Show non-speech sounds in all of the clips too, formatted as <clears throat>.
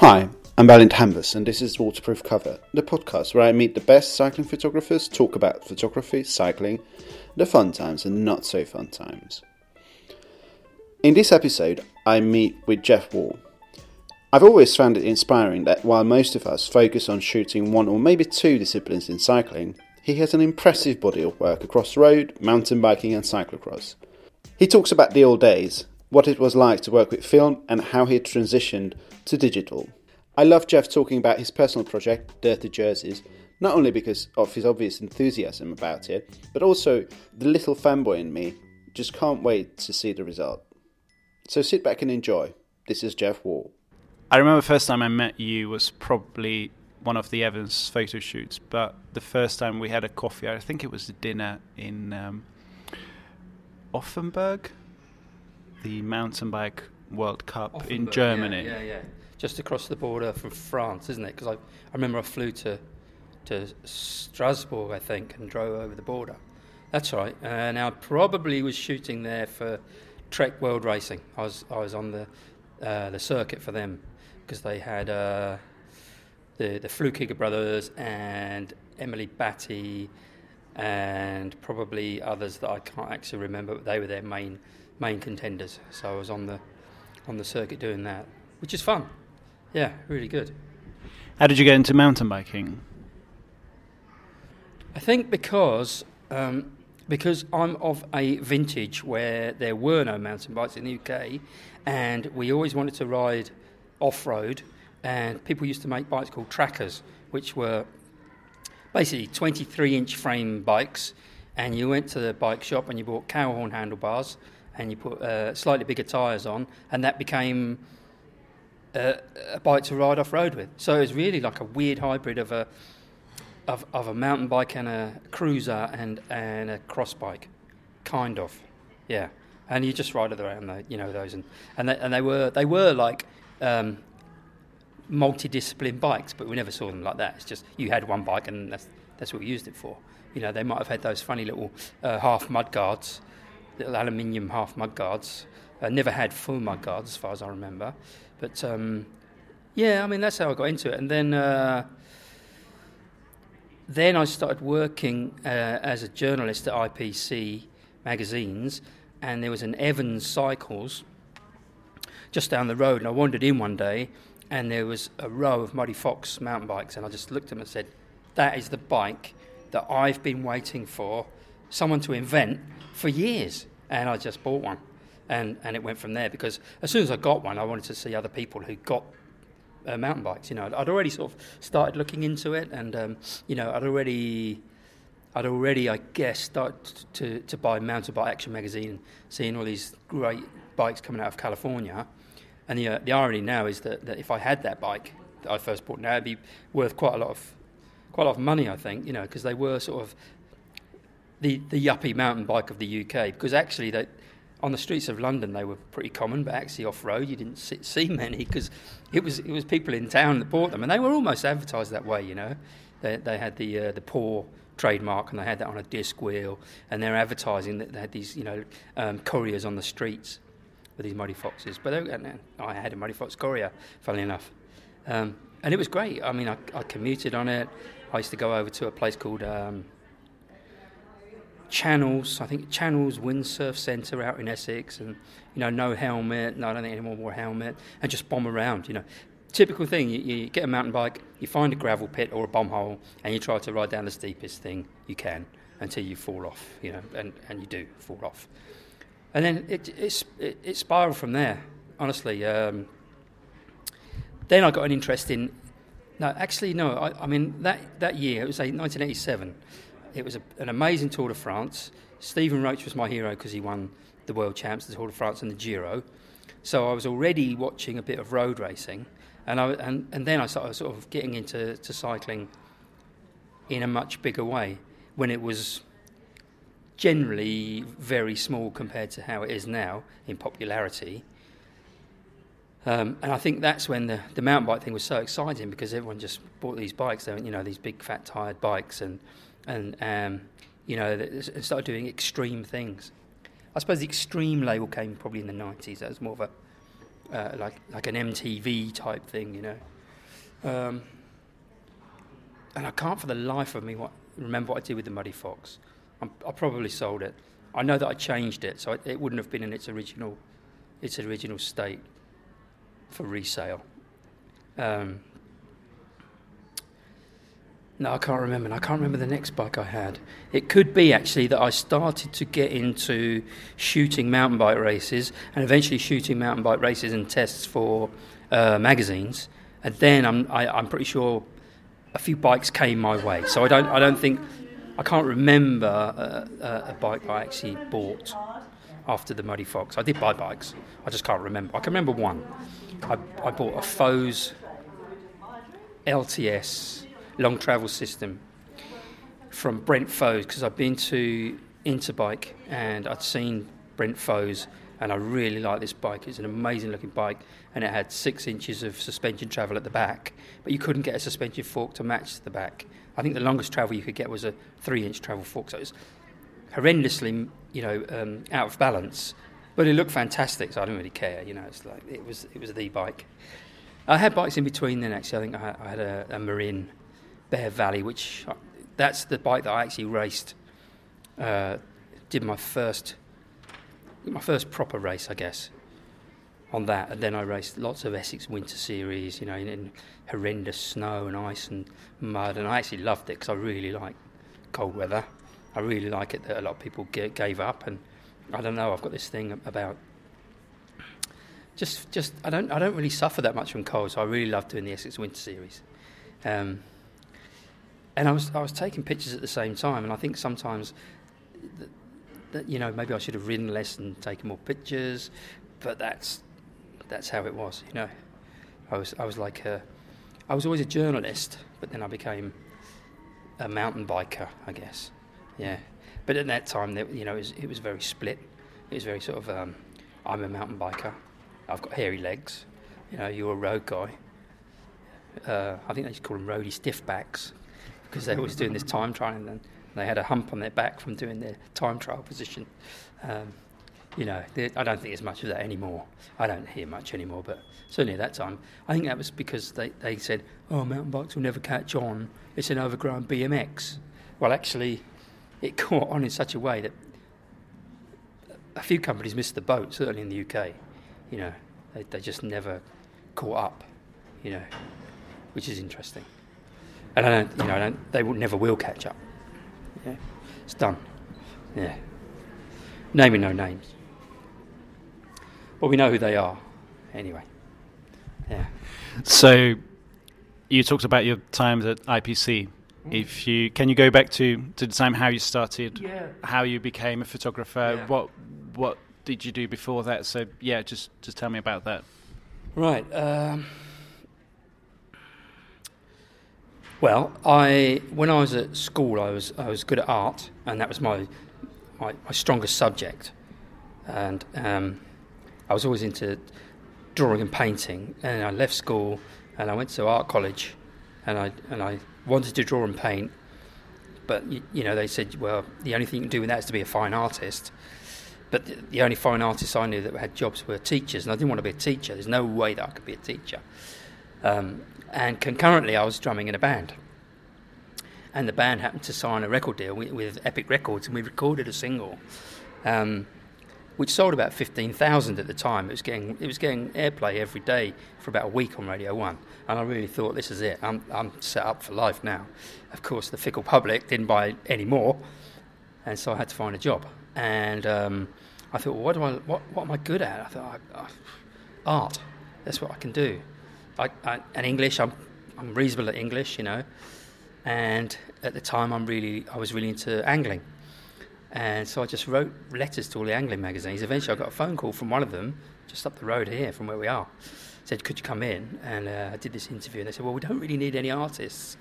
Hi, I'm Balint Hamvas, and this is Waterproof Cover, the podcast where I meet the best cycling photographers, talk about photography, cycling, the fun times and not so fun times. In this episode, I meet with Geoff Waugh. I've always found it inspiring that while most of us focus on shooting one or maybe two disciplines in cycling, he has an impressive body of work across road, mountain biking, and cyclocross. He talks about the old days, what it was like to work with film, and how he transitioned to digital. I love Geoff talking about his personal project, Dirty Jerseys, not only because of his obvious enthusiasm about it, but also the little fanboy in me just can't wait to see the result. So sit back and enjoy. This is Geoff Waugh. I remember the first time I met you was probably one of the Evans photo shoots, but the first time we had a coffee, I think it was a dinner in um, Offenburg, the mountain bike World Cup Offenburg, in Germany. Yeah, yeah, yeah. Just across the border from France, isn't it? Because I, I remember I flew to to Strasbourg, I think, and drove over the border. That's right. Uh, now, I probably was shooting there for Trek World Racing. I was I was on the uh, the circuit for them because they had uh, the the Flückiger brothers and Emily Batty and probably others that I can't actually remember, but they were their main main contenders. So I was on the on the circuit doing that, which is fun. Yeah, really good. How did you get into mountain biking? I think because um, because I'm of a vintage where there were no mountain bikes in the UK, and we always wanted to ride off road, and people used to make bikes called trackers, which were basically 23 inch frame bikes, and you went to the bike shop and you bought cow horn handlebars, and you put uh, slightly bigger tyres on, and that became uh, a bike to ride off road with. So it was really like a weird hybrid of a of, of a mountain bike and a cruiser and, and a cross bike, kind of, yeah. And you just ride around, the, you know those, and and they, and they were they were like um, multidiscipline bikes, but we never saw them like that. It's just you had one bike and that's that's what you used it for. You know, they might have had those funny little uh, half mud guards, little aluminium half mud guards. Uh, never had full mud guards, as far as I remember. But um, yeah, I mean that's how I got into it, and then. Uh, then I started working uh, as a journalist at IPC magazines, and there was an Evans Cycles just down the road. And I wandered in one day, and there was a row of Muddy Fox mountain bikes, and I just looked at them and said, "That is the bike that I've been waiting for someone to invent for years." And I just bought one, and and it went from there because as soon as I got one, I wanted to see other people who got uh, mountain bikes. You know, I'd already sort of started looking into it, and um, you know, I'd already, I'd already, I guess, started to to buy Mountain Bike Action magazine, seeing all these great bikes coming out of California, and the uh, the irony now is that, that if I had that bike that I first bought, now it'd be worth quite a lot of quite a lot of money, I think. You know, because they were sort of the the yuppie mountain bike of the UK, because actually they on the streets of London they were pretty common, but actually off road you didn't see, <laughs> see many because it was it was people in town that bought them, and they were almost advertised that way. You know, they they had the uh, the poor trademark and they had that on a disc wheel, and they're advertising that they had these you know um, couriers on the streets with these muddy foxes. But they, and I had a muddy fox courier, funnily enough, um, and it was great. I mean, I, I, commuted on it. I used to go over to a place called. Um, Channels, I think Channels Windsurf Centre out in Essex, and you know, no helmet. No, I don't think anyone wore a helmet, and just bomb around. You know, typical thing. You, you, get a mountain bike, you find a gravel pit or a bomb hole, and you try to ride down the steepest thing you can until you fall off. You know, and, and you do fall off, and then it it, it, it spiraled from there. Honestly, um, then I got an interest in. No, actually, no. I, I mean that that year it was like 1987. It was a, an amazing Tour de France. Stephen Roche was my hero because he won the World Champs, the Tour de France, and the Giro. So I was already watching a bit of road racing, and I, and, and then I started sort of getting into to cycling in a much bigger way when it was generally very small compared to how it is now in popularity. Um, and I think that's when the, the mountain bike thing was so exciting because everyone just bought these bikes, they, you know, these big fat tired bikes, and and um, you know, started doing extreme things. I suppose the extreme label came probably in the 90s. That was more of a uh, like like an MTV type thing, you know. Um, and I can't for the life of me what, remember what I did with the Muddy Fox. I'm, I probably sold it. I know that I changed it, so it, it wouldn't have been in its original its original state for resale. Um, no, I can't remember. I can't remember the next bike I had. It could be actually that I started to get into shooting mountain bike races and eventually shooting mountain bike races and tests for uh, magazines. And then I'm, I, am i am pretty sure a few bikes came my way. So I don't, I don't think, I can't remember a, a, a bike I actually bought after the Muddy Fox. I did buy bikes. I just can't remember. I can remember one. I, I bought a Foes LTS long travel system from Brent Foes because I've been to Interbike and I'd seen Brent Foes and I really like this bike. It's an amazing looking bike and it had six inches of suspension travel at the back, but you couldn't get a suspension fork to match the back. I think the longest travel you could get was a three inch travel fork, so it was horrendously, you know, um, out of balance. But it looked fantastic, so I didn't really care. You know, it's like it was it was the bike. I had bikes in between then. Actually, I think I had, I had a, a Marin Bear Valley, which that's the bike that I actually raced. Uh, did my first my first proper race, I guess, on that, and then I raced lots of Essex Winter Series, you know, in, in horrendous snow and ice and mud, and I actually loved it because I really like cold weather. I really like it that a lot of people g- gave up, and I don't know. I've got this thing about just just I don't I don't really suffer that much from cold, so I really love doing the Essex Winter Series. Um, and I was I was taking pictures at the same time, and I think sometimes that, that, you know maybe I should have ridden less and taken more pictures, but that's that's how it was. You know, I was I was like a, I was always a journalist, but then I became a mountain biker, I guess. Yeah, but at that time, you know, it was, it was very split. It was very sort of um, I'm a mountain biker. I've got hairy legs. You know, you're a road guy. Uh, I think they used to call them roadie stiffbacks because they was doing this time trial and they had a hump on their back from doing their time trial position. Um, you know, I don't think there's much of that anymore. I don't hear much anymore, but certainly at that time, I think that was because they, they said, oh, mountain bikes will never catch on. It's an overgrown BMX. Well, actually, it <laughs> caught on in such a way that a few companies missed the boat, certainly in the UK. You know, they, they just never caught up, you know, which is interesting and I don't, you know, I don't, they will, never will catch up. Yeah, it's done. Yeah, naming no names, but we know who they are anyway. Yeah. So, you talked about your times at IPC. If you can, you go back to, to the time how you started, yeah. how you became a photographer. Yeah. What what did you do before that? So yeah, just just tell me about that. Right. Um, Well, I when I was at school, I was I was good at art, and that was my my, my strongest subject, and um, I was always into drawing and painting. And I left school, and I went to art college, and I and I wanted to draw and paint, but you, you know they said, well, the only thing you can do with that is to be a fine artist. But the, the only fine artists I knew that had jobs were teachers, and I didn't want to be a teacher. There's no way that I could be a teacher. Um, and concurrently, I was drumming in a band. And the band happened to sign a record deal with, with Epic Records, and we recorded a single, um, which sold about fifteen thousand at the time. It was getting it was getting airplay every day for about a week on Radio One, and I really thought this is it. I'm I'm set up for life now. Of course, the fickle public didn't buy any more, and so I had to find a job. And um, I thought, well, what do I what what am I good at? I thought, art. That's what I can do. I, I, and English, I'm, I'm reasonable at English, you know. And at the time, I'm really, I was really into angling. And so I just wrote letters to all the angling magazines. Eventually, I got a phone call from one of them, just up the road here from where we are. Said, "Could you come in?" And uh, I did this interview. And they said, "Well, we don't really need any artists,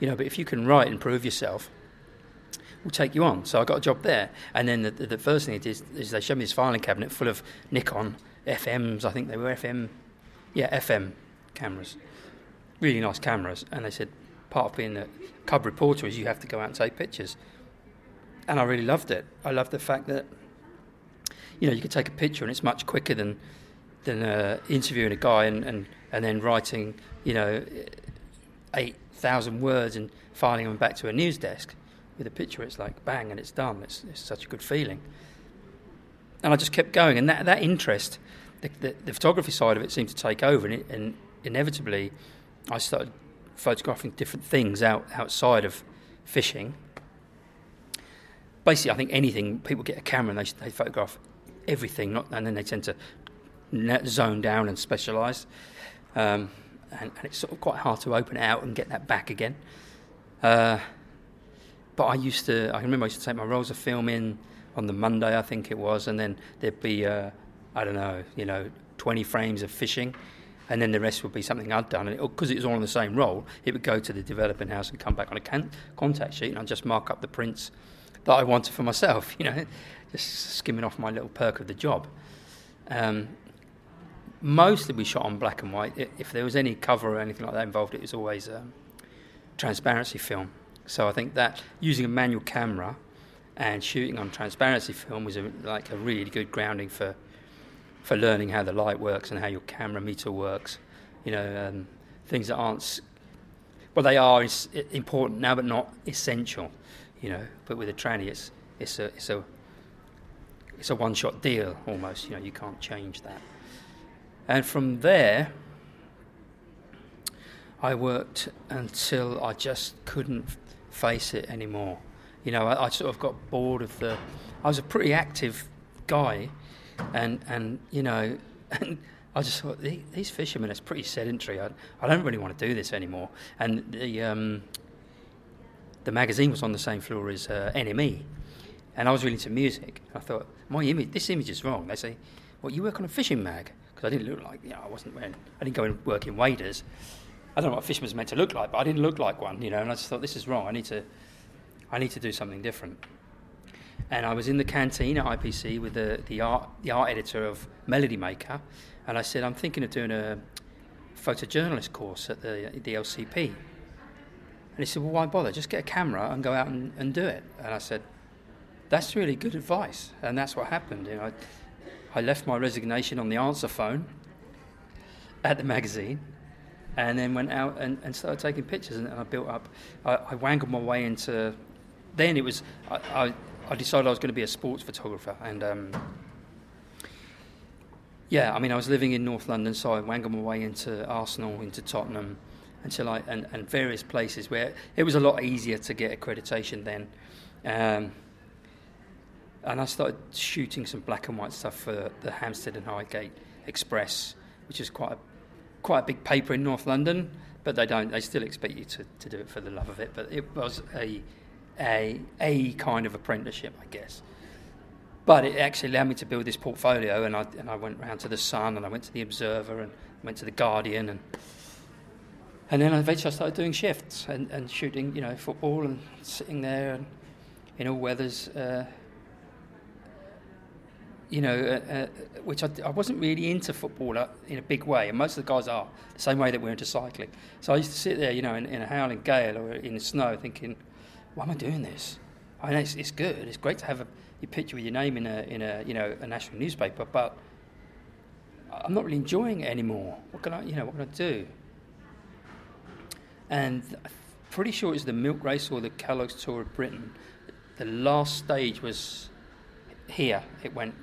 you know, but if you can write and prove yourself, we'll take you on." So I got a job there. And then the, the, the first thing they did is, is they showed me this filing cabinet full of Nikon FMs. I think they were FM, yeah, FM cameras, really nice cameras. And they said part of being a cub reporter is you have to go out and take pictures. And I really loved it. I loved the fact that you know you could take a picture and it's much quicker than than uh, interviewing a guy and, and, and then writing, you know, eight thousand words and filing them back to a news desk with a picture. It's like bang and it's done. It's, it's such a good feeling. And I just kept going, and that that interest, the, the, the photography side of it seemed to take over, and, it, and inevitably, I started photographing different things out outside of fishing. Basically, I think anything people get a camera and they, they photograph everything, not, and then they tend to zone down and specialise. Um, and, and, it's sort of quite hard to open it out and get that back again. Uh, but I used to, I remember I used to take my rolls of film in on the Monday, I think it was, and then there'd be, uh, I don't know, you know, 20 frames of fishing, and then the rest would be something I'd done. And because it, it, was all on the same roll, it would go to the developing house and come back on a can- contact sheet, and I'd just mark up the prints that I wanted for myself, <laughs> you know, just skimming off my little perk of the job. Um, mostly we shot on black and white. If there was any cover or anything like that involved, it was always a transparency film. So I think that using a manual camera and shooting on transparency film was a, like a really good grounding for for learning how the light works and how your camera meter works. You know, um, things that aren't well, they are important now, but not essential. You know, but with a tranny, it's it's a it's a it's a one-shot deal almost. You know, you can't change that. And from there, I worked until I just couldn't face it anymore. You know, I, I, sort of got bored of the. I was a pretty active guy, and and you know, <laughs> and I just thought these fishermen are pretty sedentary. I, I don't really want to do this anymore. And the um, the magazine was on the same floor as uh, NME, and I was really into music. I thought my image, this image is wrong. They say, "Well, you work on a fishing mag." because I didn't look like, you know, I wasn't wearing, I didn't go and work in waders. I don't know what a fisherman's meant to look like, but I didn't look like one, you know, and I just thought, this is wrong. I need to, I need to do something different. And I was in the canteen at IPC with the, the, art, the art editor of Melody Maker, and I said, I'm thinking of doing a photojournalist course at the, the LCP. And he said, Well, why bother? Just get a camera and go out and, and do it. And I said, That's really good advice. And that's what happened. You know, I, I left my resignation on the answer phone at the magazine and then went out and, and started taking pictures and, I built up I, I, wangled my way into then it was I, I, I, decided I was going to be a sports photographer and um, yeah I mean I was living in North London so I wangled my way into Arsenal into Tottenham until I and, and various places where it was a lot easier to get accreditation then um, and I started shooting some black and white stuff for the Hampstead and Highgate Express, which is quite a, quite a big paper in North London. But they don't; they still expect you to, to do it for the love of it. But it was a a a kind of apprenticeship, I guess. But it actually allowed me to build this portfolio, and I and I went round to the Sun, and I went to the Observer, and went to the Guardian, and and then eventually I started doing shifts and, and shooting, you know, football and sitting there and in all weathers. Uh, you know, uh, uh, which I, I, wasn't really into football uh, in a big way, and most of the guys are the same way that we're into cycling. So I used to sit there, you know, in, in a howling gale or in the snow, thinking, "Why am I doing this?" I mean, it's, it's good. It's great to have a your picture with your name in a in a you know a national newspaper, but I'm not really enjoying it anymore. What can I, you know, what can I do? And I'm pretty sure it was the Milk Race or the Kellogg's Tour of Britain. The last stage was here. It went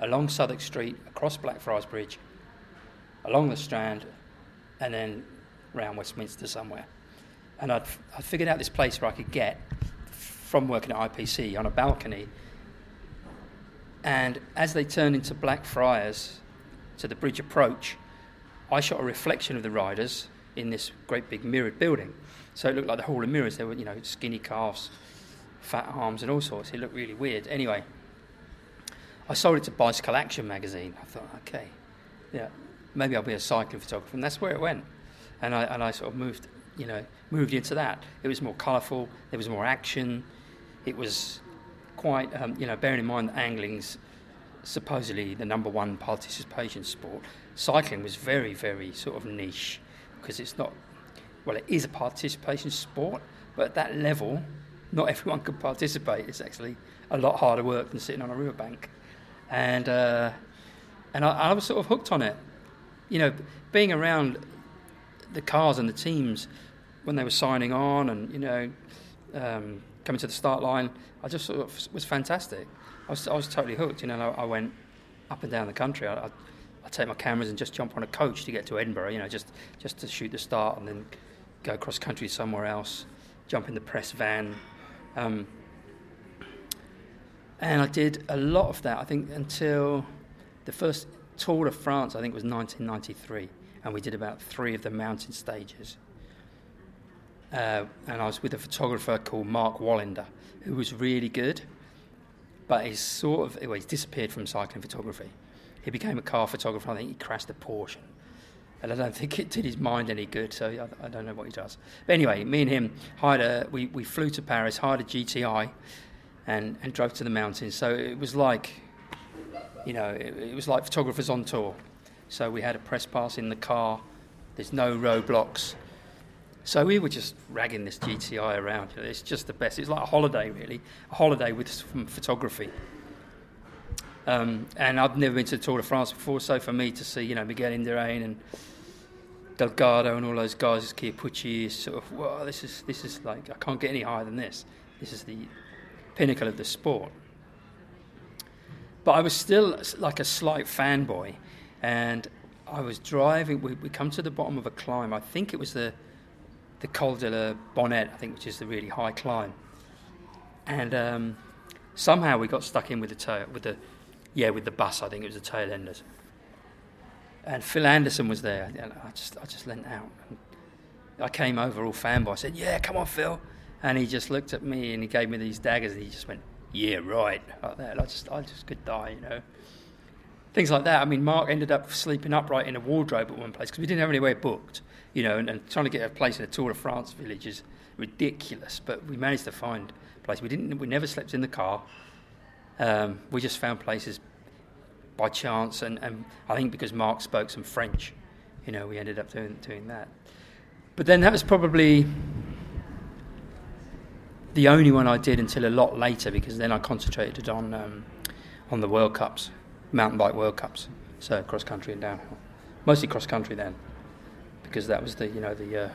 along Southwark Street, across Blackfriars Bridge, along the Strand, and then round Westminster somewhere. And I'd, I'd figured out this place where I could get from working at IPC on a balcony. And as they turned into Blackfriars to the bridge approach, I shot a reflection of the riders in this great big mirrored building. So it looked like the hall of mirrors. There were, you know, skinny calves, fat arms, and all sorts. It looked really weird. Anyway, I sold it to Bicycle Action magazine. I thought, okay, yeah, maybe I'll be a cycling photographer, and that's where it went. And I and I sort of moved, you know, moved into that. It was more colourful. There was more action. It was quite, um, you know, bearing in mind that angling's supposedly the number one participation sport. Cycling was very, very sort of niche because it's not. Well, it is a participation sport, but at that level, not <laughs> everyone could participate. It's actually a lot harder work than sitting on a riverbank. And uh, and I, I was sort of hooked on it. You know, being around the cars and the teams when they were signing on, and you know, um, coming to the start line, I just sort of was fantastic. I was, I was totally hooked. You know, I, went up and down the country. I, I, I take my cameras and just jump on a coach to get to Edinburgh. You know, just just to shoot the start and then go cross country somewhere else. Jump in the press van. Um, and I did a lot of that. I think until the first Tour de France. I think was 1993, and we did about three of the mountain stages. Uh, and I was with a photographer called Mark Wallander, who was really good, but he's sort of well, he's disappeared from cycling photography. He became a car photographer. I think he crashed a Porsche, and I don't <laughs> think it did his mind any good. So I, I don't know what he does. But anyway, me and him hired a we, we flew to Paris, hired a GTI, and and drove to the mountains. So it was like you know, it, it, was like photographers on tour. So we had a press pass in the car. There's no roadblocks. So we were just ragging this GTI around. It's just the best. It's like a holiday, really, a holiday with some photography. Um, and I've never been to the Tour de France before, so for me to see, you know, Miguel Indurain and Delgado and all those guys, Chiappucci, is sort of, wow, this is this is like I can't get any higher than this. This is the pinnacle of the sport. But I was still like a slight fanboy, and I was driving. We, we come to the bottom of a climb. I think it was the the Col de la Bonette, I think, which is the really high climb. And um, somehow we got stuck in with the tail, with the yeah, with the bus. I think it was the tail enders. And Phil Anderson was there, and I just I just leant out. And I came over all fanboy. I said, "Yeah, come on, Phil." And he just looked at me and he gave me these daggers, and he just went, yeah, right, like that. I just, I just could die, you know. Things like that. I mean, Mark ended up sleeping upright in a wardrobe at one place because we didn't have anywhere booked, you know, and, and, trying to get a place in a Tour de France village is ridiculous. But we managed to find a place. We didn't, we never slept in the car. Um, we just found places by chance, and, and I think because Mark spoke some French, you know, we ended up doing doing that. But then that was probably the only one I did until a lot later because then I concentrated on um, on the World Cups, mountain bike World Cups, so cross country and downhill, mostly cross country then, because that was the you know the uh,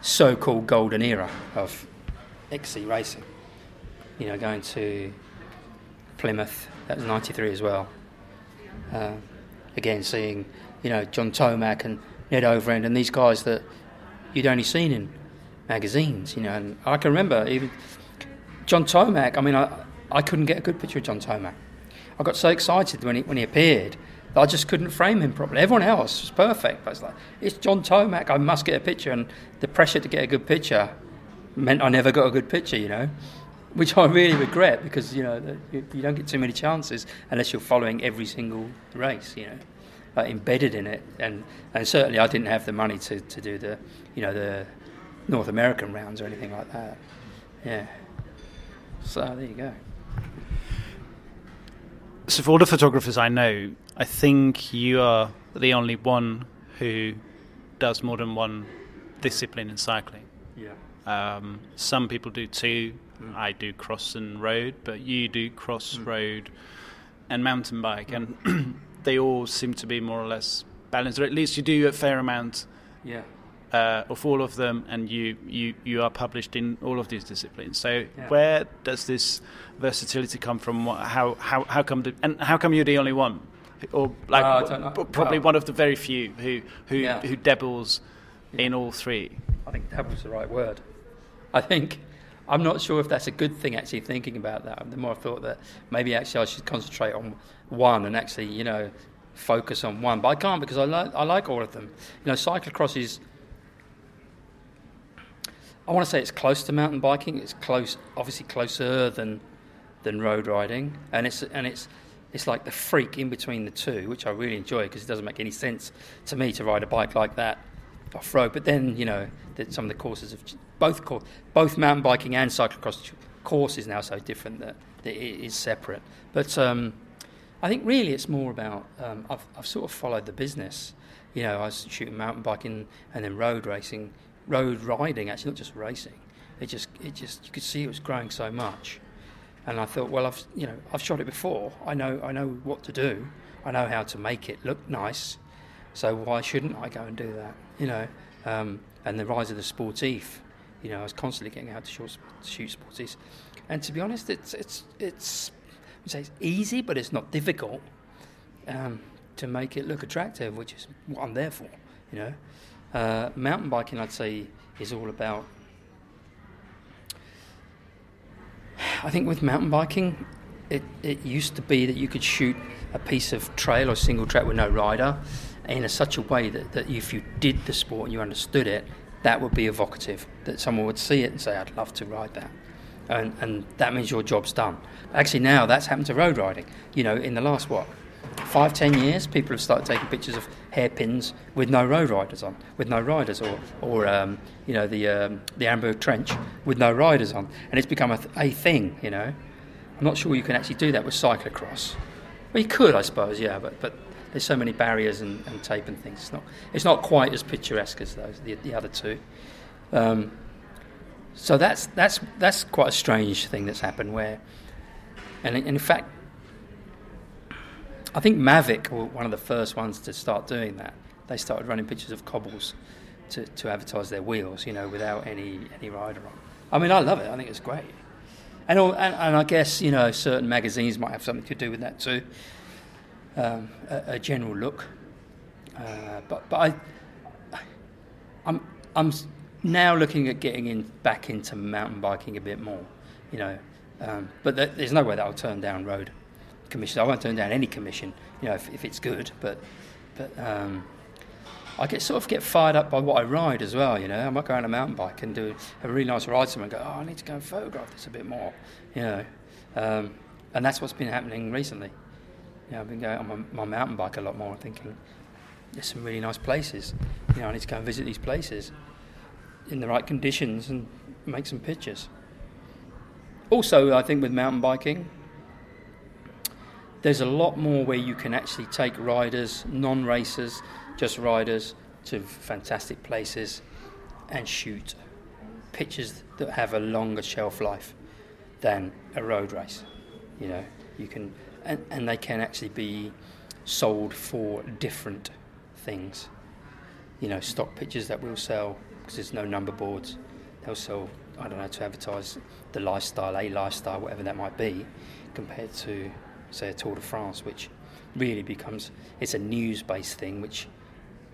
so-called golden era of XC racing. You know, going to Plymouth, that was '93 as well. Uh, again, seeing you know John Tomac and Ned Overend and these guys that you'd only seen in magazines, you know. And I can remember even John Tomac. I mean, I, I couldn't get a good picture of John Tomac. I got so excited when he, when he appeared that I just couldn't frame him properly. Everyone else was perfect. But it's like, it's John Tomac. I must get a picture. And the pressure to get a good picture meant I never got a good picture, you know. Which I really regret because, you know, you, you don't get too many chances unless you're following every single race, you know. Uh, embedded in it, and, and certainly I didn't have the money to, to do the, you know, the North American rounds or anything like that. Yeah. So there you go. So for all the photographers I know, I think you are the only one who does more than one discipline in cycling. Yeah. Um, some people do two. Mm. I do cross and road, but you do cross, mm. road, and mountain bike, mm. and <clears throat> they all seem to be more or less balanced, or at least you do a fair amount. Yeah uh, of all of them, and you, you, you are published in all of these disciplines. So yeah. where does this versatility come from? How how how come the, and how come you're the only one, or like uh, probably well, one of the very few who who yeah. who dabbles yeah. in all three? I think dabble's is the right word. I think. I'm not sure if that's a good thing. Actually, thinking about that, the more I thought that maybe actually I should concentrate on one and actually, you know, focus on one. But I can't because I like I like all of them. You know, cyclocross is I want to say it's close to mountain biking. It's close, obviously closer than than road riding, and it's and it's it's like the freak in between the two, which I really enjoy because it doesn't make any sense to me to ride a bike like that off road. But then you know that some of the courses of both both mountain biking and cyclocross courses now so different that, that it is separate. But um, I think really it's more about um, I've I've sort of followed the business. You know, I was shooting mountain biking and then road racing road riding, actually, not just racing. It just, it just, you could see it was growing so much. And I thought, well, I've, you know, I've shot it before. I know, I know what to do. I know how to make it look nice. So why shouldn't I go and do that? You know, um, and the rise of the sportif. You know, I was constantly getting out to shoot, shoot sporties, and to be honest, it's it's it's I say it's easy, but it's not difficult um, to make it look attractive, which is what I'm there for. You know, uh, mountain biking, I'd say, is all about. I think with mountain biking, it, it used to be that you could shoot a piece of trail or single track with no rider in a, such a way that, that if you did the sport and you understood it, that would be evocative. That someone would see it and say, I'd love to ride that. And, and that means your job's done. Actually, now that's happened to road riding. You know, in the last, what, five, ten years, people have started taking pictures of hairpins with no road riders on, with no riders, or, or um, you know, the, um, the Arenberg Trench with no riders on. And it's become a, th- a thing, you know. I'm not sure you can actually do that with cyclocross. Well, you could, I suppose, yeah, but, but there's so many barriers and, and tape and things. It's not, it's not quite as picturesque as those, the, the other two. Um, so that's, that's, that's quite a strange thing that's happened where, and in fact, I think Mavic were one of the first ones to start doing that. They started running pictures of cobbles to, to advertise their wheels, you know, without any, any rider on. I mean, I love it. I think it's great. And, all, and, and I guess, you know, certain magazines might have something to do with that too. Um, a, a, general look. Uh, but but I, I'm, I'm now looking at getting in, back into mountain biking a bit more, you know. Um, but th- there's no way that I'll turn down road commission. I won't turn down any commission, you know, if, if it's good. But but um, I get sort of get fired up by what I ride as well. You know, I might go on a mountain bike and do a really nice ride somewhere and go, oh, I need to go and photograph this a bit more. You know, um, and that's what's been happening recently. You know, I've been going on my, my mountain bike a lot more, thinking there's some really nice places. You know, I need to go and visit these places in the right conditions and make some pictures. Also, I think with mountain biking, there's a lot more where you can actually take riders, non racers, just riders, to fantastic places and shoot pictures that have a longer shelf life than a road race. You know, you can, and, and they can actually be sold for different things. You know, stock pictures that will sell because there's no number boards. They'll sell, I don't know, to advertise the lifestyle, a lifestyle, whatever that might be, compared to say a Tour de France, which really becomes it's a news-based thing, which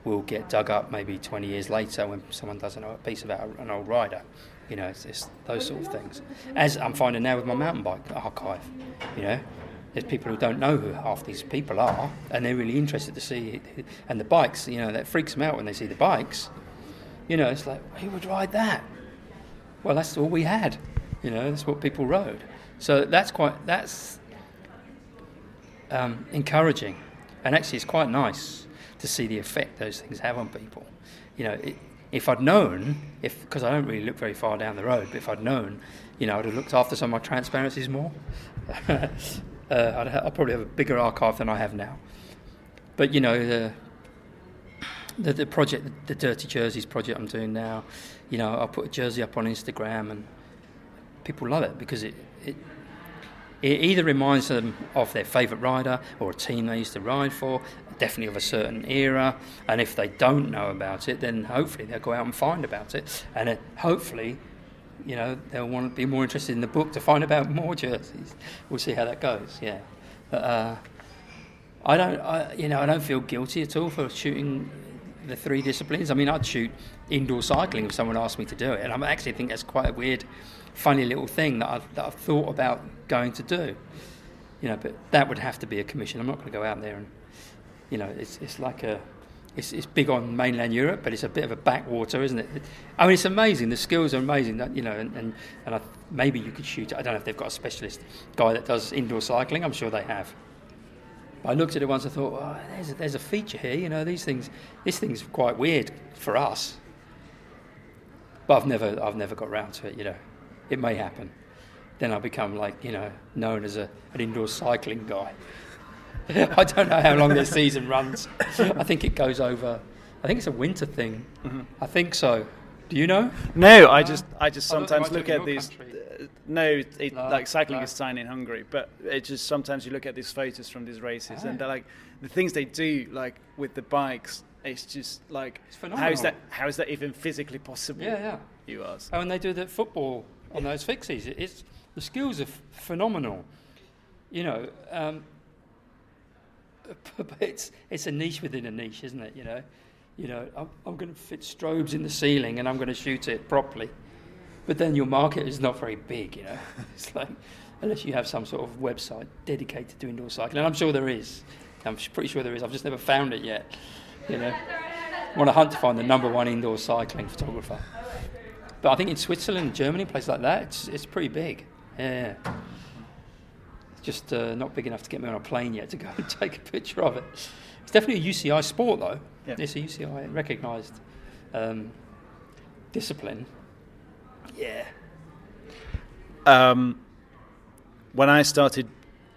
will get dug up maybe 20 years later when someone does a piece about an old rider. You know, it's, it's those sort of things. As I'm finding now with my mountain bike archive, you know, there's people who don't know who half these people are, and they're really interested to see. It. And the bikes, you know, that freaks them out when they see the bikes. You know, it's like, who would ride that? Well, that's all we had. You know, that's what people rode. So that's quite that's um, encouraging, and actually, it's quite nice to see the effect those things have on people. You know, it, if I'd known, if because I don't really look very far down the road, but if I'd known, you know, I'd have looked after some of my transparencies more. <laughs> uh, I'd, ha- I'd, probably have a bigger archive than I have now. But you know, the the, the project, the, Dirty Jerseys project I'm doing now, you know, I'll put a jersey up on Instagram and people love it because it, it it either reminds them of their favourite rider or a team they used to ride for, definitely of a certain era. And if they don't know about it, then hopefully they'll go out and find about it. And hopefully, you know, they'll want to be more interested in the book to find about more jerseys. We'll see how that goes. Yeah, but uh, I don't, I, you know, I don't feel guilty at all for shooting the three disciplines. I mean, I'd shoot indoor cycling if someone asked me to do it, and I actually think that's quite a weird funny little thing that I've, that I've thought about going to do. You know, but that would have to be a commission. I'm not going to go out there and, you know, it's, it's like a, it's, it's big on mainland Europe, but it's a bit of a backwater, isn't it? I mean, it's amazing. The skills are amazing. That you know, and and, and I, maybe you could shoot. I don't know if they've got a specialist guy that does indoor cycling. I'm sure they have. I looked at it once. I thought, oh, there's a, there's a feature here. You know, these things. This thing's quite weird for us. But I've never I've never got round to it. You know it may happen. Then I become like, you know, known as a, an indoor cycling guy. <laughs> I don't know how long their season runs. I think it goes over. I think it's a winter thing. Mm-hmm. I think so. Do you know? No, I just I just sometimes look at these. no, it, it, No, like cycling no. is tiny in Hungary, but it just sometimes you look at these photos from these races, Ah. and they're like the things they do, like with the bikes. It's just like It's how is that? How is that even physically possible? Yeah, yeah. You ask. Oh, and they do the football on those fixies. It- It's the skills are f- phenomenal. You know, um, <laughs> but it's it's a niche within a niche, isn't it? You know, you know, I'm, I'm going to fit strobes in the ceiling and I'm going to shoot it properly. But then your market is not very big. You know, <laughs> it's like unless you have some sort of website dedicated to indoor cycling, and I'm sure there is. I'm pretty sure there is. I've just never found it yet. You know, want to hunt to find the number one indoor cycling photographer. But I think in Switzerland, Germany, places like that, it's it's pretty big. Yeah. It's just uh, not big enough to get me on a plane yet to go and <laughs> take a picture of it. It's definitely a UCI sport, though. Yeah. It's a UCI recognised um, discipline. Yeah. Um, when I started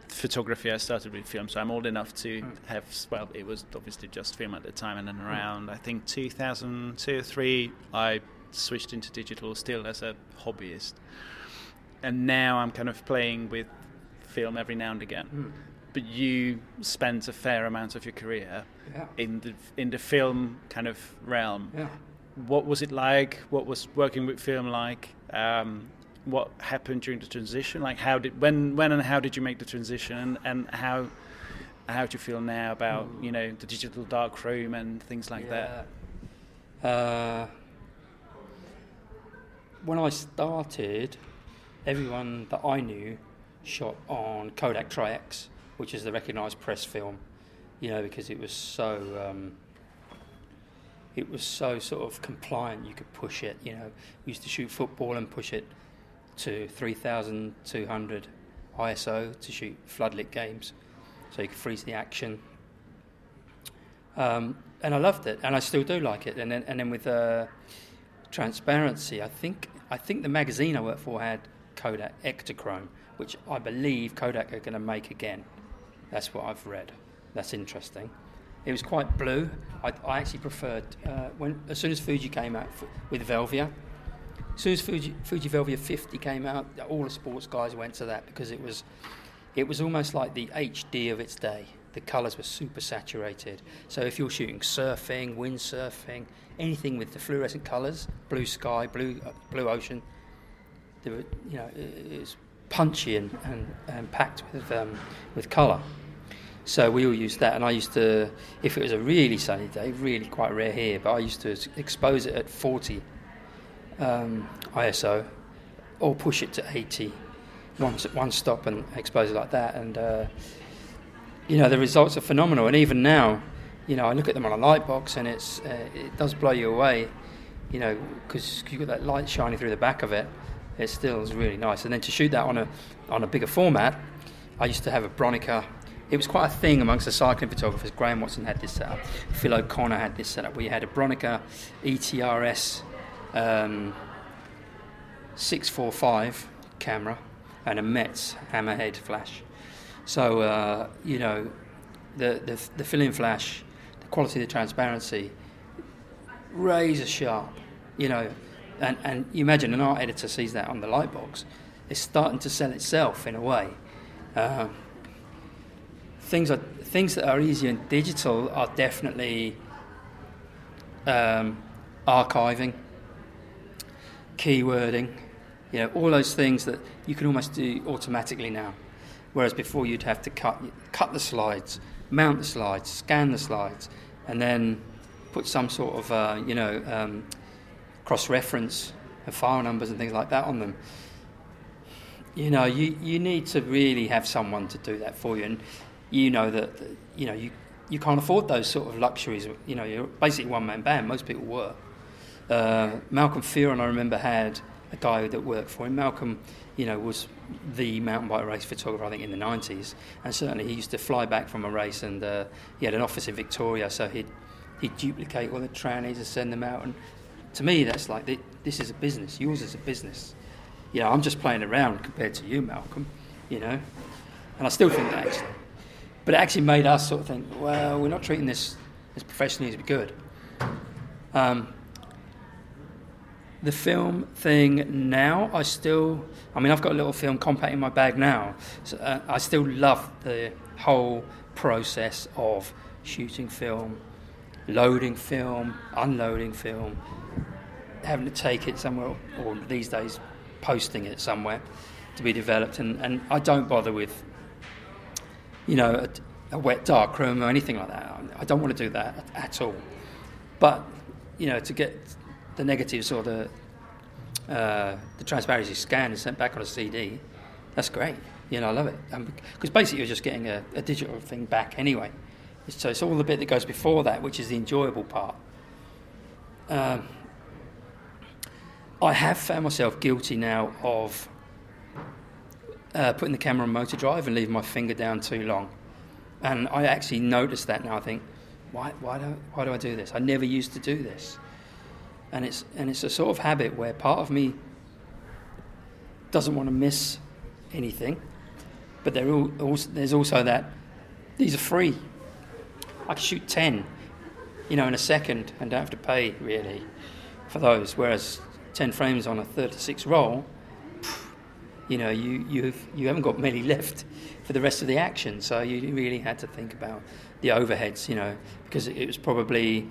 photography, I started with film, so I'm old enough to have. Well, it was obviously just film at the time, and then around I think 2002 or three, I switched into digital still as a hobbyist, and now I'm kind of playing with film every now and again. But you spent a fair amount of your career Yeah. in the in the film kind of realm Yeah. what was it like? What was working with film like? Um, what happened during the transition? Like how did when when and how did you make the transition? And, and how how do you feel now about you know the digital dark room and things like that? that. Uh, when I started, everyone that I knew shot on Kodak Tri-X, which is the recognised press film, you know, because it was so. Um, it was so sort of compliant. You could push it. You know, we used to shoot football and push it to 3,200 ISO to shoot floodlit games, so you could freeze the action. Um, and I loved it, and I still do like it. And then, and then with uh, transparency, I think I think the magazine I worked for had Kodak Ektachrome, which I believe Kodak are going to make again. That's what I've read. That's interesting. It was quite blue. I, I actually preferred uh, when as soon as Fuji came out f- with Velvia. As soon as Fuji, Fuji Velvia 50 came out, all the sports guys went to that because it was it was almost like the HD of its day. The colours were super saturated. So if you're shooting surfing, windsurfing, anything with the fluorescent colours, blue sky, blue uh, blue ocean, they were, you know, it, it was punchy and, and, and packed with um, with colour. So we all used that, and I used to, if it was a really sunny day, really quite rare here, but I used to expose it at 40 um, ISO or push it to 80 one, one stop and expose it like that. And, uh, you know, the results are phenomenal. And even now, you know, I look at them on a light box and it's, uh, it does blow you away, you know, because you've got that light shining through the back of it. It still is really nice. And then to shoot that on a, on a bigger format, I used to have a Bronica. It was quite a thing amongst the cycling photographers. Graham Watson had this setup. Phil O'Connor had this setup where you had a Bronica ETRS um, 645 camera and a Metz hammerhead flash. So, uh, you know, the, the, the fill-in flash, the quality the transparency, razor sharp, you know, and, and you imagine an art editor sees that on the light box, it's starting to sell itself in a way. Uh, things are things that are easier in digital are definitely um, archiving, keywording, you know, all those things that you can almost do automatically now. Whereas before you'd have to cut cut the slides, mount the slides, scan the slides, and then put some sort of uh, you know um, cross-reference and file numbers and things like that on them. You know, you, you need to really have someone to do that for you, and you know that that, you know you you can't afford those sort of luxuries. You know, you're basically one man band. Most people were. Uh, Malcolm Fearon, I remember, had a guy that worked for him. Malcolm, you know, was the mountain bike race photographer, I think, in the 90s. And certainly he used to fly back from a race and uh, he had an office in Victoria, so he'd, he'd duplicate all the trannies and send them out. And to me, that's like, th- this is a business. Yours is a business. You know, I'm just playing around compared to you, Malcolm, you know. And I still think that, actually. But it actually made us sort of think, well, we're not treating this as professionally as we could. Um, The film thing now, I still, I mean, I've got a little film compact in my bag now. So, uh, I still love the whole process of shooting film, loading film, unloading film, having to take it somewhere, or these days, posting it somewhere to be developed. And, and I don't bother with, you know, a, a wet dark room or anything like that. I don't want to do that at all. But, you know, to get the negatives or the, uh, the transparency scanned and sent back on a CD, that's great. You know, I love it. Because basically you're just getting a, a digital thing back anyway. So it's all the bit that goes before that, which is the enjoyable part. Um, I have found myself guilty now of uh, putting the camera on motor drive and leaving my finger down too long. And I actually notice that now. I think, why, why, do, why do I do this? I never used to do this. And it's, and it's a sort of habit where part of me doesn't want to miss anything, but there also, there's also that these are free. I can shoot 10, you know, in a second and don't have to pay really for those. Whereas 10 frames on a 36 roll, you know, you, you've, you haven't got many <laughs> left for the rest of the action. So you really had to think about the overheads, you know, because it was probably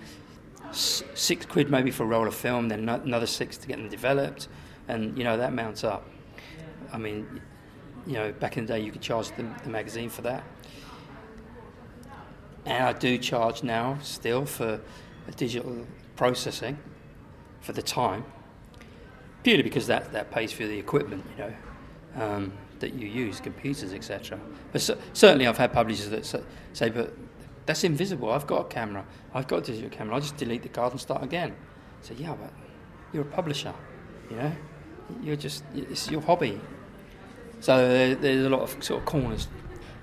six quid maybe for a roll of film, then another six to get them developed, and you know that mounts up. I mean, you know, back in the day you could charge the, the magazine for that, and I do charge now still for digital processing for the time, purely because that that pays for the equipment, you know. Um, that you use, computers, etc. But c- certainly, I've had publishers that say, "But that's invisible. I've got a camera. I've got a digital camera. I'll just delete the card and start again." So yeah, but you're a publisher, you know. You're just it's your hobby. So there's a lot of sort of corners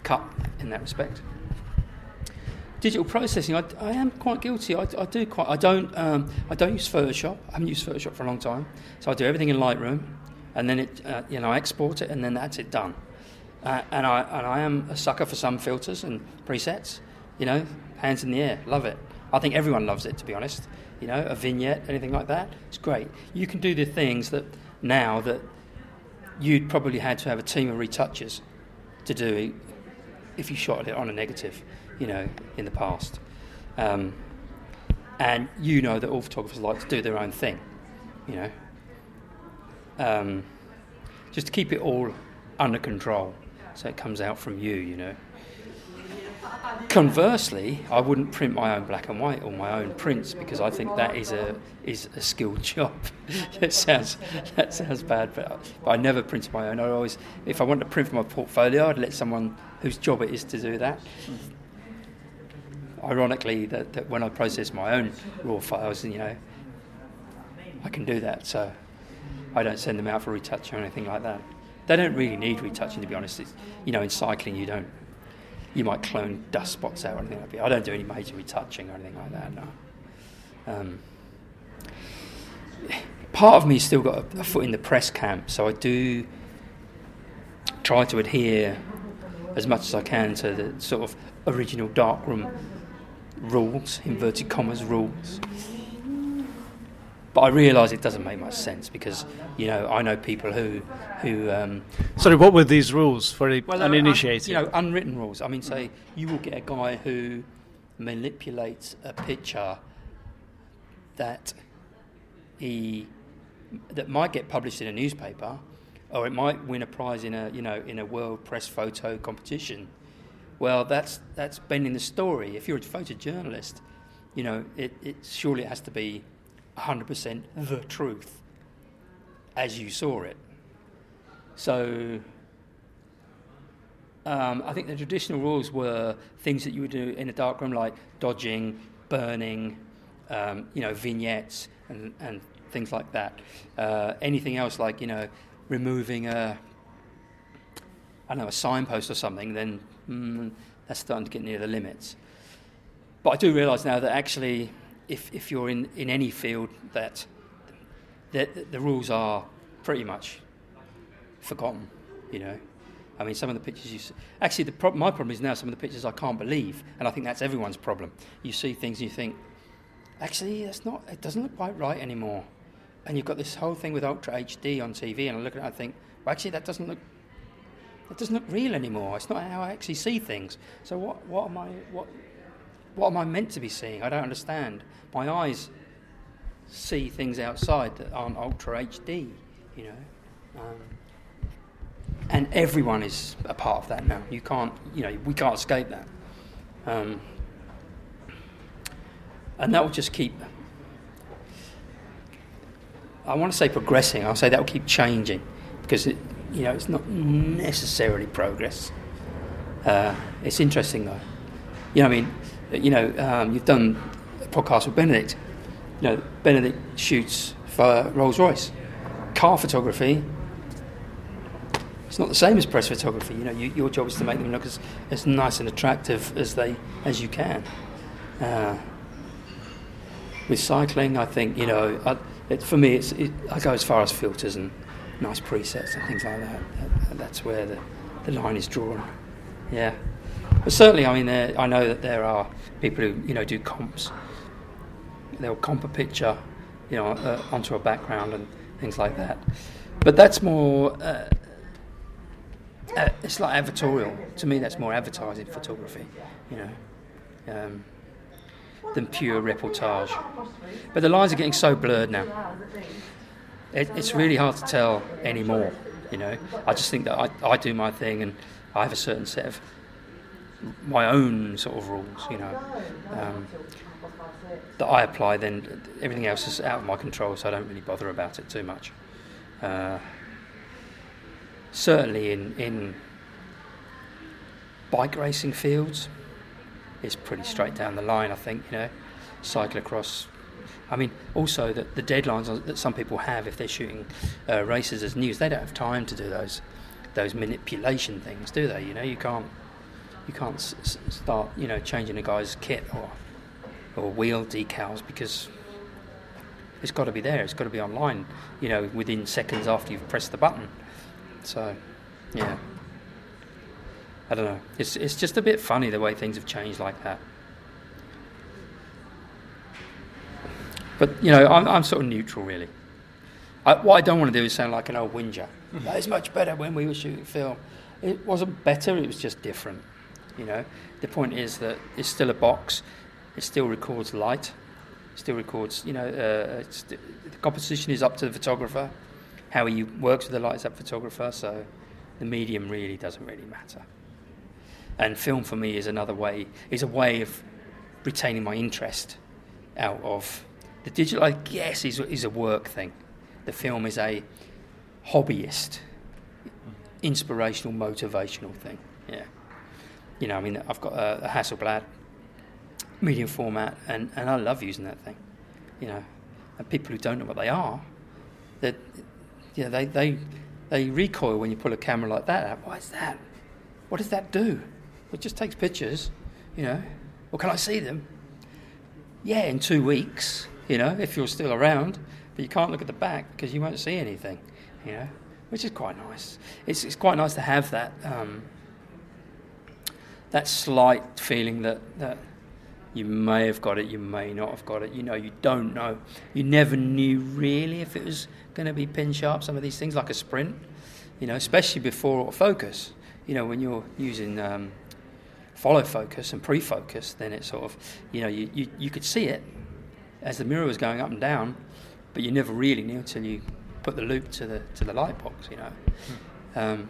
cut in that respect. Digital processing, I, I am quite guilty. I, I, do quite. I don't. Um, I don't use Photoshop. I haven't used Photoshop for a long time. So I do everything in Lightroom, and then it, uh, you know, I export it, and then that's it done. Uh, and I and I am a sucker for some filters and presets. You know, hands in the air, love it. I think everyone loves it, to be honest. You know, a vignette, anything like that, it's great. You can do the things that now that you'd probably had to have a team of retouchers to do if you shot it on a negative, you know, in the past. Um, and you know that all photographers like to do their own thing, you know. Um, just to keep it all under control so it comes out from you, you know. Conversely, I wouldn't print my own black and white or my own prints because I think that is a is a skilled <laughs> job. it sounds that sounds bad, but, but I never print my own. I always, if I want to print for my portfolio, I'd let someone whose job it is to do that. Ironically, that, that when I process my own raw files, you know, I can do that. So I don't send them out for retouch or anything like that. They don't really need retouching, to be honest. It's, you know, in cycling, you don't you might clone dust spots out or anything like that. I don't do any major retouching or anything like that. No. Um, part of me still got a, a, foot in the press camp, so I do try to adhere as much as I can to the sort of original darkroom rules, inverted commas rules. But I realise it doesn't make much sense because you know I know people who who. Um, Sorry, what were these rules for the well, uninitiated? Un, you know, unwritten rules. I mean, say you will get a guy who manipulates a picture that he that might get published in a newspaper, or it might win a prize in a you know in a world press photo competition. Well, that's that's bending the story. If you're a photojournalist, you know it, it surely it has to be 100% the truth as you saw it. So um, I think the traditional rules were things that you would do in a darkroom, like dodging, burning, um, you know, vignettes and, and things like that. Uh, anything else, like you know, removing a, I don't know, a signpost or something, then mm, that's starting to get near the limits. But I do realise now that actually if, if you're in, in any field that the, the rules are pretty much forgotten, you know. I mean, some of the pictures you see, actually, the pro- my problem is now some of the pictures I can't believe, and I think that's everyone's problem. You see things and you think, actually, that's not, it doesn't look quite right anymore, and you've got this whole thing with Ultra HD on TV, and I look at it, and I think, well, actually, that doesn't look. That doesn't look real anymore. It's not how I actually see things. So what? What am I? What? What am I meant to be seeing? I don't understand. My eyes see things outside that aren't Ultra HD. You know. Um, and everyone is a part of that now. You can't, you know, we can't escape that. Um, and that will just keep. I want to say progressing. I'll say that will keep changing because it, you know, it's not necessarily progress. Uh, it's interesting though. You know, I mean, you know, um, you've done a podcast with Benedict. You know, Benedict shoots for Rolls Royce. Car photography it's not the same as press photography. You know, you, your job is to make them look as, as nice and attractive as they as you can. Uh, with cycling, I think you know, I, it, for me, it's it, I go as far as filters and nice presets and things like that. that that's where the, the line is drawn. Yeah, but certainly, I mean, there, I know that there are people who you know do comps. They'll comp a picture, you know, uh, onto a background and things like that. But that's more. Uh, uh, it's like advertorial. To me, that's more advertising photography, you know, um, than pure reportage. But the lines are getting so blurred now. It, it's really hard to tell anymore, you know. I just think that I, I do my thing and I have a certain set of my own sort of rules, you know, um, that I apply. Then everything else is out of my control, so I don't really bother about it too much. Uh, certainly in, in bike racing fields, it's pretty straight down the line, I think, you know, cyclocross. I mean, also that the deadlines that some people have if they're shooting uh, races as news, they don't have time to do those those manipulation things, do they? You know, you can't you can't s- start you know changing a guy's kit or or wheel decals because it's got to be there. It's got to be online. You know, within seconds after you've pressed the button. So, yeah. I don't know. It's it's just a bit funny the way things have changed like that. But you know, I'm I'm sort of neutral really. I, what I don't want to do is sound like an old whinger. <laughs> That is much better when we were shooting film. It wasn't better. It was just different. You know, the point is that it's still a box. It still records light. Still records. You know, uh, the composition is up to the photographer how he works with the lights up photographer, so the medium really doesn't really matter. And film for me is another way, is a way of retaining my interest out of the digital, I guess, is, is a work thing. The film is a hobbyist, inspirational, motivational thing. You know, I mean, I've got a, a Hasselblad medium format, and, and I love using that thing. You know, and people who don't know what they are, that you know, they, they, they recoil when you pull a camera like that out. Why is that? What does that do? It just takes pictures, you know. Well, can I see them? Yeah, in two weeks, you know, if you're still around. But you can't look at the back because you won't see anything, you know, which is quite nice. It's, it's quite nice to have that um, that slight feeling that, that you may have got it, you may not have got it. You know, you don't know. You never knew really if it was going to be pin sharp, some of these things, like a sprint, you know, especially before autofocus. You know, when you're using um, follow focus and pre focus, then it's sort of, you know, you, you, you could see it as the mirror was going up and down, but you never really knew until you put the loop to the, to the light box, you know. Hmm. Um,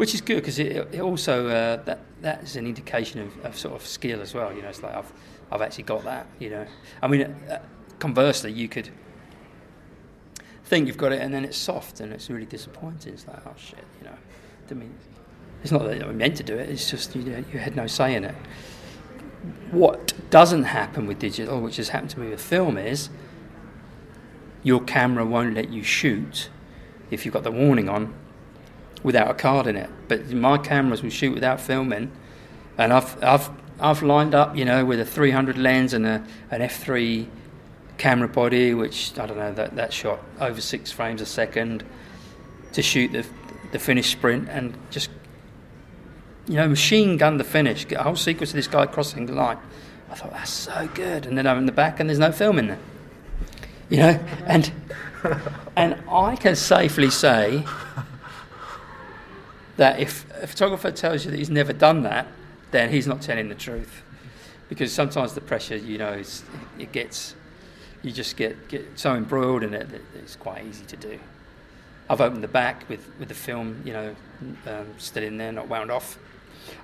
which is good because it, it, also uh, that that is an indication of, of, sort of skill as well. You know, it's like I've I've actually got that. You know, I mean, uh, conversely, you could think you've got it, and then it's soft, and it's really disappointing. It's like, oh shit, you know. I mean, it's not that I meant to do it. It's just you, know, you had no say in it. What doesn't happen with digital, which has happened to me with film, is your camera won't let you shoot if you've got the warning on without a card in it. But my cameras will shoot without filming, and I've I've I've lined up, you know, with a 300 lens and a, an f3 camera body, which I don't know that that shot over six frames a second to shoot the the finish sprint and just you know machine gun the finish, get a whole sequence of this guy crossing the line. I thought that's so good, and then I'm in the back and there's no film in there. You know, and and I can safely say that if a photographer tells you that he's never done that, then he's not telling the truth. Because sometimes the pressure, you know, it gets, you just get, get so embroiled in it that it's quite easy to do. I've opened the back with, with the film, you know, um, still in there, not wound off.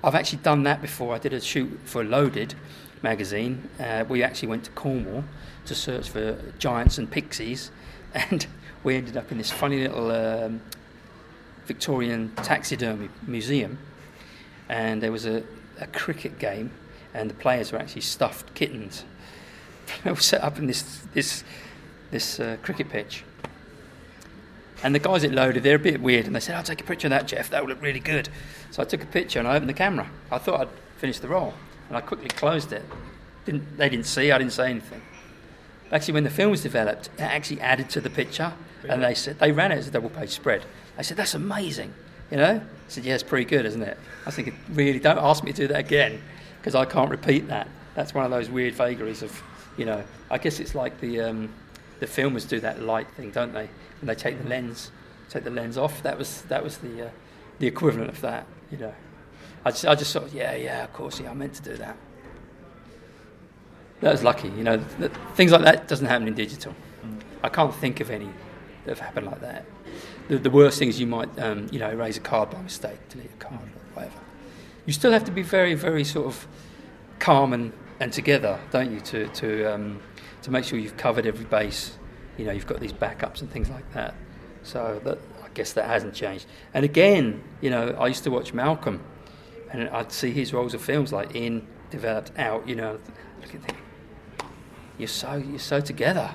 I've actually done that before. I did a shoot for Loaded magazine. Uh, we actually went to Cornwall to search for giants and pixies, <laughs> and we ended up in this funny little um, Victorian taxidermy museum. And there was a, a cricket game, and the players were actually stuffed kittens. <laughs> they were set up in this this this uh, cricket pitch and the guys at Loaded, they're a bit weird, and they said, I'll take a picture of that, Geoff, that will look really good. So I took a picture and I opened the camera. I thought I'd finished the roll, and I quickly closed it. Didn't, they didn't see, I didn't say anything. Actually, when the film was developed, it actually added to the picture, and they said, they ran it as a double page spread. I said, that's amazing, you know? I said, yeah, it's pretty good, isn't it? I was thinking, really, don't ask me to do that again, because I can't repeat that. That's one of those weird vagaries of, you know, I guess it's like the, um, the filmers do that light thing, don't they? and they take the lens, take the lens off. That was that was the uh, the equivalent of that, you know. I just I just thought, yeah, yeah, of course, yeah, I meant to do that. That was lucky, you know. things like that doesn't happen in digital. Mm. I can't think of any that have happened like that. The, the worst thing is you might, um, you know, erase a card by mistake, delete a card, or whatever. You still have to be very, very sort of calm and, and together, don't you, to to um, to make sure you've covered every base you know, you've got these backups and things like that. So that, I guess that hasn't changed. And again, you know, I used to watch Malcolm, and I'd see his rolls of films like in, developed, out. You know, look at You're so you're so together.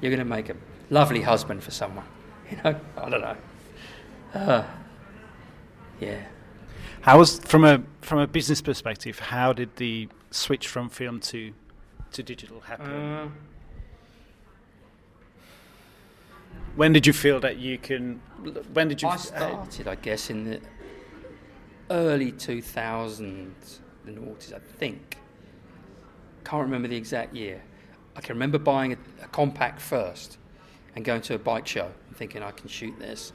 You're going to make a lovely husband for someone. <laughs> You know, I don't know. Uh, yeah. How was from a from a business perspective? How did the switch from film to to digital happen? Uh, when did you feel that you can? When did you? I started, I guess, in the early 2000s, the noughties, I think. Can't remember the exact year. I can remember buying a, a compact first and going to a bike show and thinking I can shoot this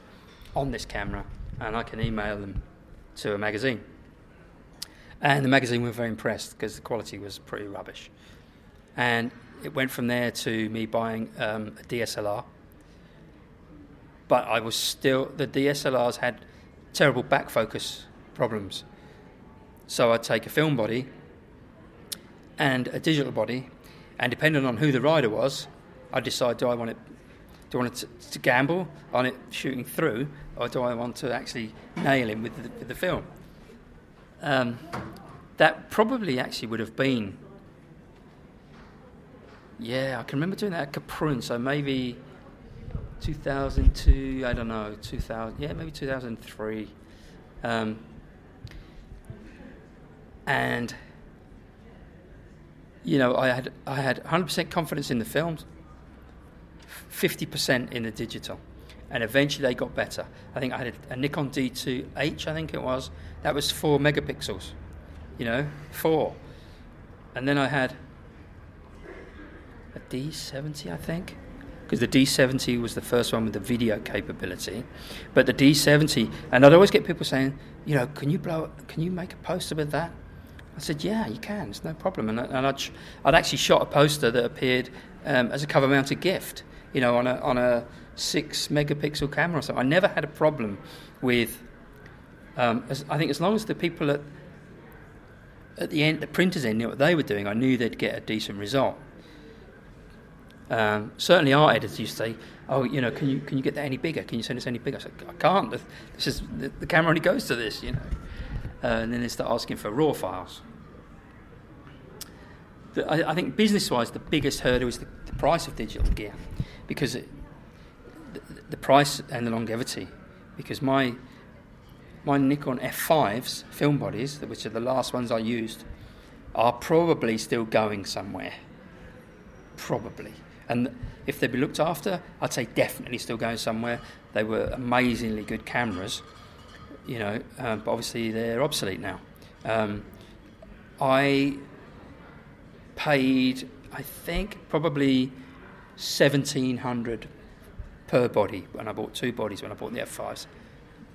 on this camera and I can email them to a magazine. And the magazine were very impressed because the quality was pretty rubbish. And it went from there to me buying um, a DSLR but I was still the DSLRs had terrible back focus problems. So I'd take a film body and a digital body, and depending on who the rider was, I'd decide do I want it do I want to, to gamble on it shooting through, or do I want to actually nail him with the, with the film? Um, that probably actually would have been. Yeah, I can remember doing that at Kaprun, so maybe 2002, I don't know, 2000, yeah, maybe 2003. Um, and you know, I had I had 100% confidence in the films, 50% in the digital, and eventually they got better. I think I had a, Nikon D2H, I think it was. That was four megapixels, you know, four, and then I had a D70, I think because the D70 was the first one with the video capability. But the D70, and I'd always get people saying, you know, can you blow, can you make a poster with that? I said, yeah, you can. It's no problem. And, and I'd, I'd actually shot a poster that appeared um, as a cover-mounted gift, you know, on a on a six megapixel camera or something. I never had a problem with. Um, as, I think as long as the people at at the end, the printers end knew what they were doing, I knew they'd get a decent result. Um, certainly, our editors used to say, "Oh, you know, can you can you get that any bigger? Can you send us any bigger?" I said, "I can't. This is the, the camera only goes to this, you know." Uh, and then they start asking for raw files. The, I, I, think business-wise, the biggest hurdle is the, the price of digital gear, because it, the, the price and the longevity. Because my my Nikon F5s film bodies, which are the last ones I used, are probably still going somewhere. Probably. And if they'd be looked after, I'd say definitely still going somewhere. They were amazingly good cameras, you know, um, but obviously they're obsolete now. Um, I paid, I think, probably 1700 per body when I bought two bodies when I bought the F5s.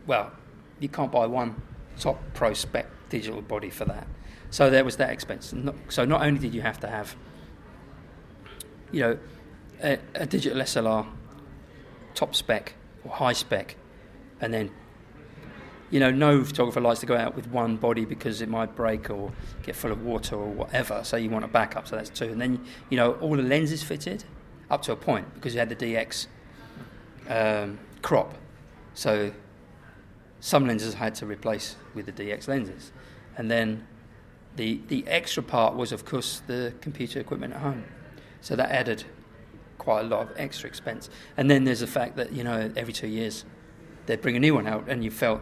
Well, you can't buy one top pro spec digital body for that. So there was that expense. So not only did you have to have, you know, a, a digital SLR top spec or high spec, and then you know, no photographer likes to go out with one body because it might break or get full of water or whatever. So you want a backup. So that's two. And then, you know, all the lenses fitted up to a point because you had the DX um, crop. So some lenses I had to replace with the DX lenses. And then the, the extra part was, of course, the computer equipment at home. So that added quite a lot of extra expense. And then there's the fact that, you know, every two years they'd bring a new one out and you felt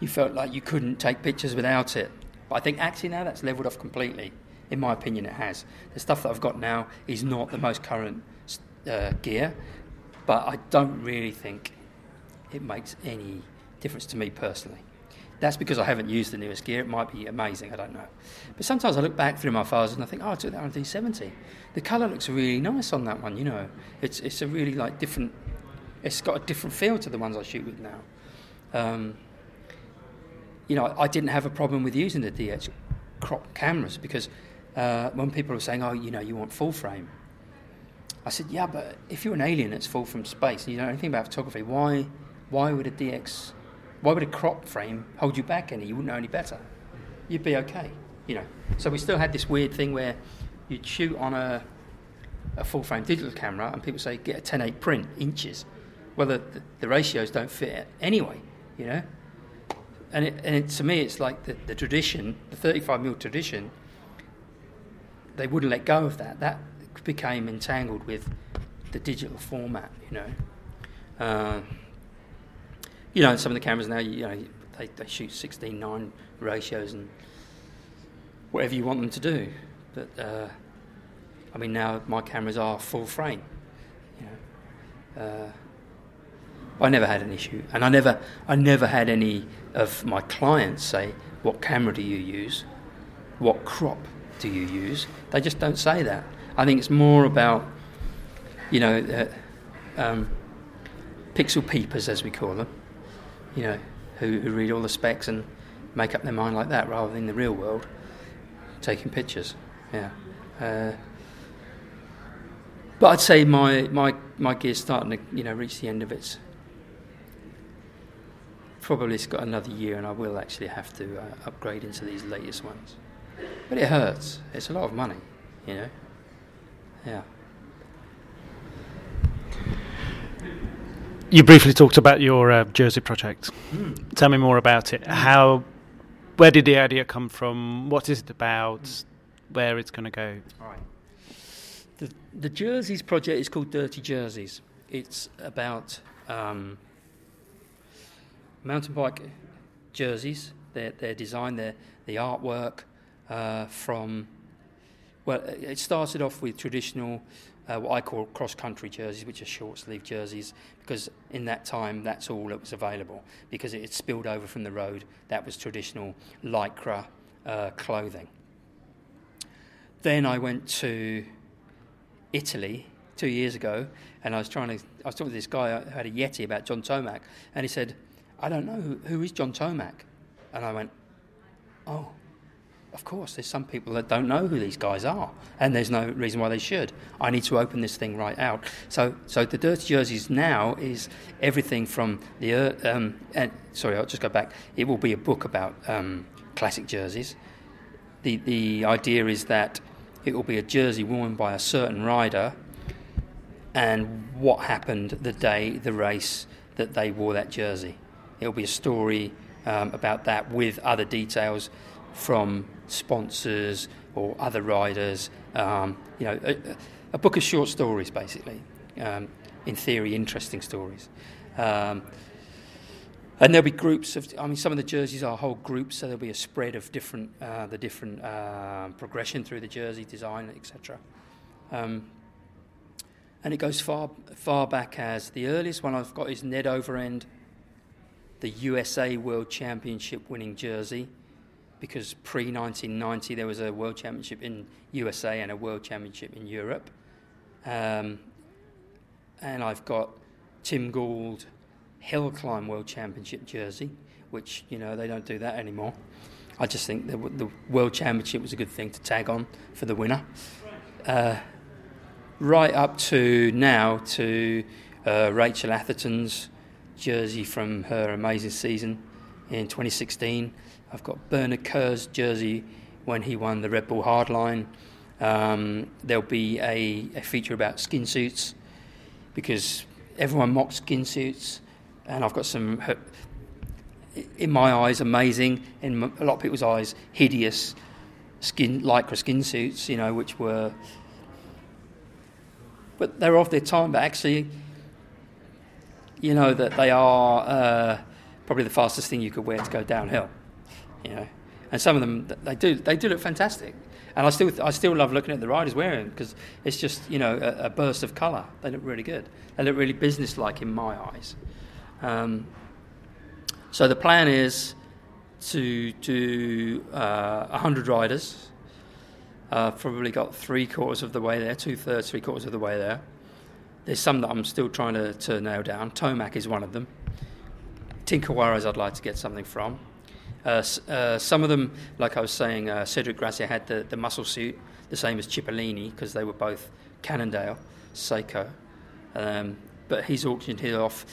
you felt like you couldn't take pictures without it. But I think actually now that's leveled off completely. In my opinion, it has. The stuff that I've got now is not the most current uh, gear, but I don't really think it makes any difference to me personally. That's because I haven't used the newest gear. It might be amazing, I don't know. But sometimes I look back through my files and I think, oh, I took that on D70. The colour looks really nice on that one, you know. It's, it's a really like different, it's got a different feel to the ones I shoot with now. Um, you know, I didn't have a problem with using the DX crop cameras because uh, when people were saying, oh, you know, you want full frame, I said, yeah, but if you're an alien that's full from space and you don't know anything about photography, why, why would a DX, why would a crop frame hold you back any? You wouldn't know any better. You'd be okay, you know. So we still had this weird thing where you'd shoot on a, a full frame digital camera and people say, get a 10.8 print, inches. Well, the, the, the ratios don't fit anyway, you know and, it, and it, to me, it's like the, the tradition, the 35 mil tradition. They wouldn't let go of that. That became entangled with the digital format. You know, uh, you know, some of the cameras now, you know, they, they shoot 16:9 ratios and whatever you want them to do. But uh, I mean, now my cameras are full frame. You know. Uh, I never had an issue, and I never, I never had any of my clients say, "What camera do you use? What crop do you use?" They just don't say that. I think it's more about, you know, uh, um, pixel peepers as we call them, you know, who, who read all the specs and make up their mind like that, rather than the real world taking pictures. Yeah. Uh, but I'd say my, my, my gear's starting to you know reach the end of its probably it's got another year and I will actually have to uh, upgrade into these latest ones. But it hurts. It's a lot of money, you know. Yeah. You briefly talked about your uh, Jersey project. Mm. Tell me more about it. How, where did the idea come from? What is it about? Mm. Where it's going to go? All right. The, the Jerseys project is called Dirty Jerseys. It's about um, mountain bike jerseys, their, their design, their, the artwork uh, from, well, it started off with traditional, uh, what I call cross country jerseys, which are short sleeve jerseys, because in that time that's all that was available, because it had spilled over from the road. That was traditional lycra uh, clothing. Then I went to Italy two years ago, and I was trying to. I was talking to this guy who had a Yeti about John Tomac, and he said, I don't know, who, who is John Tomac? And I went, oh, of course, there's some people that don't know who these guys are, and there's no reason why they should. I need to open this thing right out. So, so the Dirty Jerseys now is everything from the. Um, and, sorry, I'll just go back. It will be a book about um, classic jerseys. The the idea is that it will be a jersey worn by a certain rider, and what happened the day the race that they wore that jersey. It'll be a story um, about that with other details from sponsors or other riders. Um, you know, a, a, book of short stories, basically. Um, in theory, interesting stories. Um, and there'll be groups of. I mean, some of the jerseys are whole groups, so there'll be a spread of different, uh, the different uh, progression through the jersey design, etc. Um, and it goes far, far back as the earliest one I've got is Ned Overend the USA World Championship winning jersey because pre 1990 there was a World Championship in USA and a World Championship in Europe. Um, and I've got Tim Gould Hill Climb World Championship jersey, which you know they don't do that anymore. I just think the, the World Championship was a good thing to tag on for the winner. Uh, right up to now to uh, Rachel Atherton's jersey from her amazing season in 2016. I've got Bernard Kerr's jersey when he won the Red Bull Hardline. Um, there'll be a, a, feature about skin suits because everyone mocks skin suits, and I've got some, in my eyes, amazing, in a lot of people's eyes, hideous skin lycra skin suits, you know, which were, but they're of their time, but actually, you know, that they are uh, probably the fastest thing you could wear to go downhill, you know, and some of them they do they do look fantastic and I still I still love looking at the riders wearing because it's just you know a, a, burst of colour. They look really good. They look really businesslike in my eyes. Um, so the plan is to do uh, 100 riders. Uh, probably got three quarters of the way there, two thirds, three quarters of the way there. There's some that I'm still trying to, to nail down. Tomac is one of them. Tinker Juarez, I'd like to get something from. Uh, uh, some of them, like I was saying, uh, Cedric Gracia had the, the muscle suit, the same as Cipollini, because they were both Cannondale, Saeco. Um, but he's auctioned his off.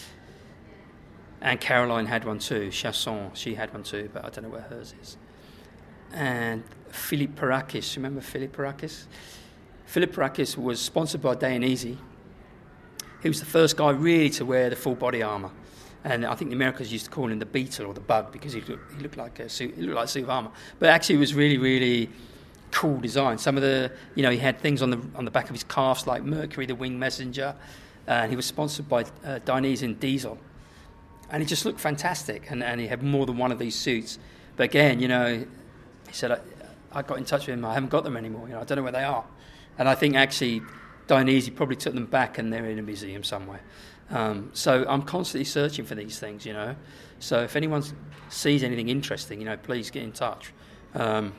And Caroline had one too, Chausson, she had one too, but I don't know where hers is. And Philippe Perakis, remember Philippe Perakis? Philippe Perakis was sponsored by Dainese. He was the first guy really to wear the full body armour and I think the Americans used to call him the beetle or the bug because he looked, he looked like a suit, he looked like a suit of armor. But actually, it was really, really cool design. Some of the, you know, he had things on the on the back of his calves like Mercury, the winged messenger, and he was sponsored by uh, Dainese Diesel, and he just looked fantastic. And, and he had more than one of these suits. But again, you know, he said, I, I got in touch with him. I haven't got them anymore. You know, I don't know where they are. And I think actually, Dainese probably took them back, and they're in a museum somewhere. Um, so I'm constantly searching for these things, you know. So if anyone sees anything interesting, you know, please get in touch. Um,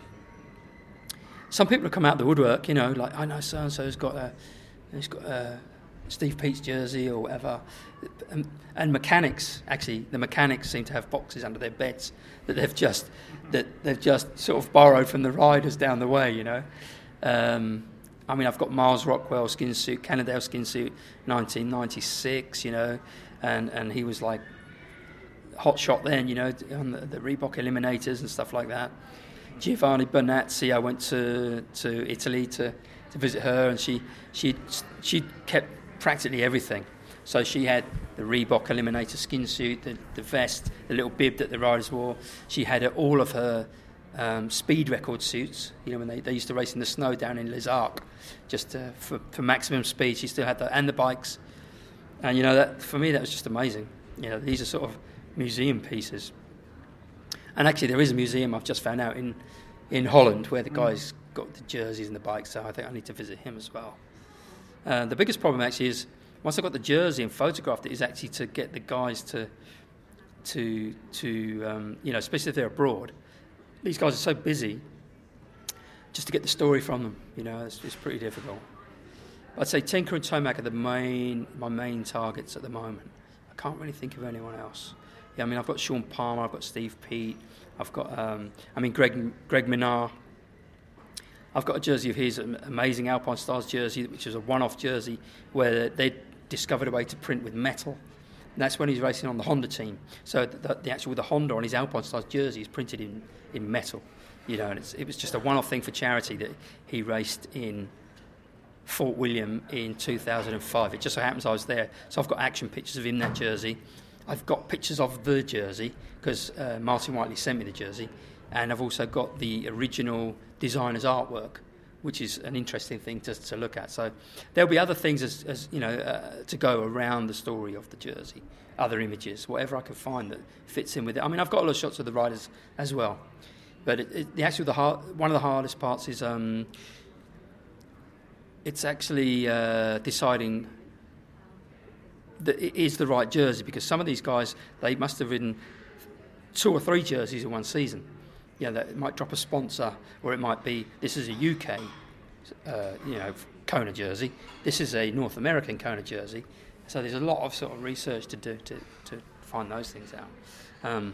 some people have come out of the woodwork, you know, like I know so and so's got a, he's got a Steve Peat's jersey or whatever. And, and, mechanics, actually, the mechanics seem to have boxes under their beds that they've just that they've just sort of borrowed from the riders down the way, you know. Um, I mean, I've got Myles Rockwell skin suit, Cannondale skin suit, 1996, you know, and, and he was like hot shot then, you know, on the, the Reebok Eliminators and stuff like that. Giovanna Bonazzi, I went to, to Italy to, to visit her, and she she she kept practically everything. So she had the Reebok Eliminator skin suit, the, the vest, the little bib that the riders wore. She had all of her um, speed record suits. You know, when they, they used to race in the snow down in Les Arcs, just uh, for, for maximum speed. She still had that, and the bikes. And you know, that for me, that was just amazing. You know, these are sort of museum pieces. And actually, there is a museum I've just found out in in Holland where the mm. guys got the jerseys and the bikes. So I think I need to visit him as well. Uh, the biggest problem actually is once I got the jersey and photographed it, is actually to get the guys to to to um, you know, especially if they're abroad these guys are so busy just to get the story from them. You know, it's, it's pretty difficult. I'd say Tinker and Tomac are the main my main targets at the moment. I can't really think of anyone else. Yeah, I mean, I've got Shaun Palmer, I've got Steve Peat, I've got, um, I mean, Greg Greg Minnaar. I've got a jersey of his, an amazing Alpinestars jersey, which is a one-off jersey where they discovered a way to print with metal. That's when he's racing on the Honda team. So the, the actual the Honda on his Alpine Alpinestars jersey is printed in in metal. You know, and it was just a one-off thing for charity that he raced in Fort William in 2005. It just so happens I was there, so I've got action pictures of him in that jersey. I've got pictures of the jersey because uh, Martin Whiteley sent me the jersey, and I've also got the original designer's artwork, which is an interesting thing to, to look at. So there'll be other things as, as you know uh, to go around the story of the jersey, other images, whatever I can find that fits in with it. I mean, I've got a lot of shots of the riders as well. But it, it, the actually the hard, one of the hardest parts is um, it's actually uh, deciding that it is the right jersey because some of these guys they must have ridden two or three jerseys in one season. Yeah, that it might drop a sponsor, or it might be this is a UK, uh, you know, Kona jersey. This is a North American Kona jersey. So there's a lot of sort of research to do to, to find those things out. Um,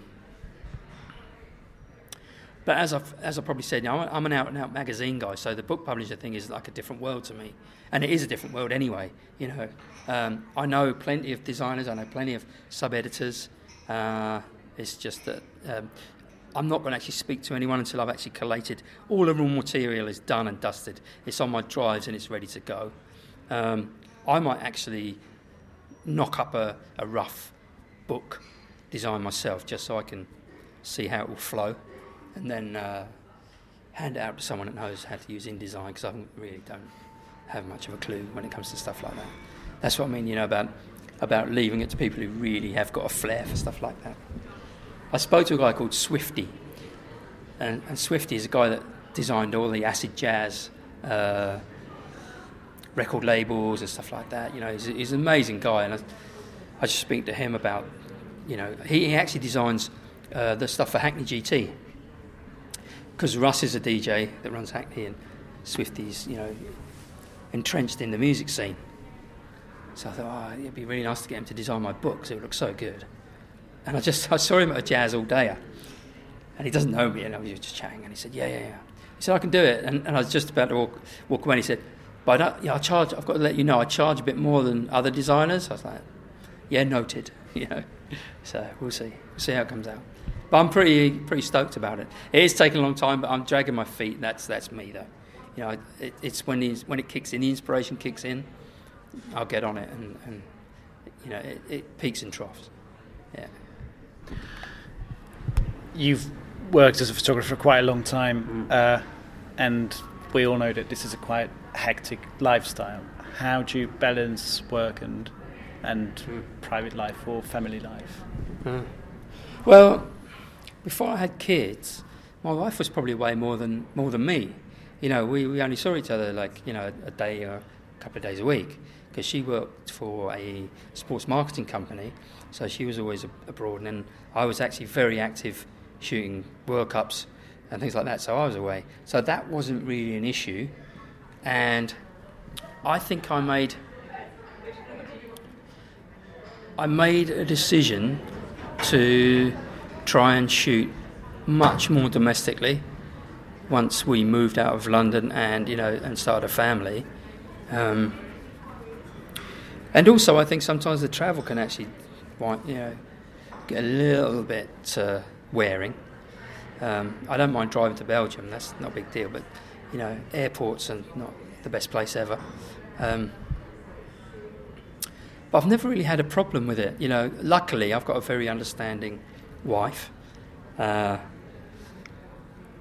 but as I've, as I probably said, you know, I'm an out and out magazine guy, so the book publisher thing is like a different world to me, and it is a different world anyway. You know, um, I know plenty of designers, I know plenty of sub editors. Uh, it's just that um, I'm not going to actually speak to anyone until I've actually collated all the raw material is done and dusted. It's on my drives and it's ready to go. Um, I might actually knock up a, a rough book design myself just so I can see how it will flow and then uh, hand it out to someone that knows how to use InDesign because I really don't have much of a clue when it comes to stuff like that. That's what I mean, you know, about about leaving it to people who really have got a flair for stuff like that. I spoke to a guy called Swifty, and, and Swifty is a guy that designed all the acid jazz uh, record labels and stuff like that. You know, he's, he's an amazing guy, and I, I just speak to him about, you know, he, he actually designs uh, the stuff for Hackney GT because Russ is a DJ that runs Hackney, and Swifty's, you know, entrenched in the music scene. So I thought, oh, it'd be really nice to get him to design my book because it would look so good. And I just I saw him at a jazz all day, and he doesn't know me, and I was just chatting, and he said, yeah, yeah, yeah. He said, I can do it, and, and I was just about to walk, walk away, and he said, but I, yeah, I charge. I've got to let you know, I charge a bit more than other designers. I was like, yeah, noted, <laughs> you know. So we'll see, we'll see how it comes out. But I'm pretty pretty stoked about it. It is taking a long time, but I'm dragging my feet. That's that's me though. You know, it, it's when when it kicks in, the inspiration kicks in. I'll get on it, and, and you know, it, it peaks and troughs. Yeah. You've worked as a photographer for quite a long time, mm. uh, and we all know that this is a quite hectic lifestyle. How do you balance work and and mm. private life or family life? Mm. Well, before I had kids, my wife was probably away more than more than me. You know, we, we only saw each other like you know a day or a couple of days a week because she worked for a sports marketing company, so she was always abroad, and then I was actually very active shooting World Cups and things like that. So I was away, so that wasn't really an issue, and I think I made I made a decision to try and shoot much more domestically once we moved out of London and you know and started a family. Um, and also, I think sometimes the travel can actually, you know, get a little bit uh, wearing. Um, I don't mind driving to Belgium; that's not a big deal. But you know, airports are not the best place ever. Um, but I've never really had a problem with it. You know, luckily I've got a very understanding wife. Uh,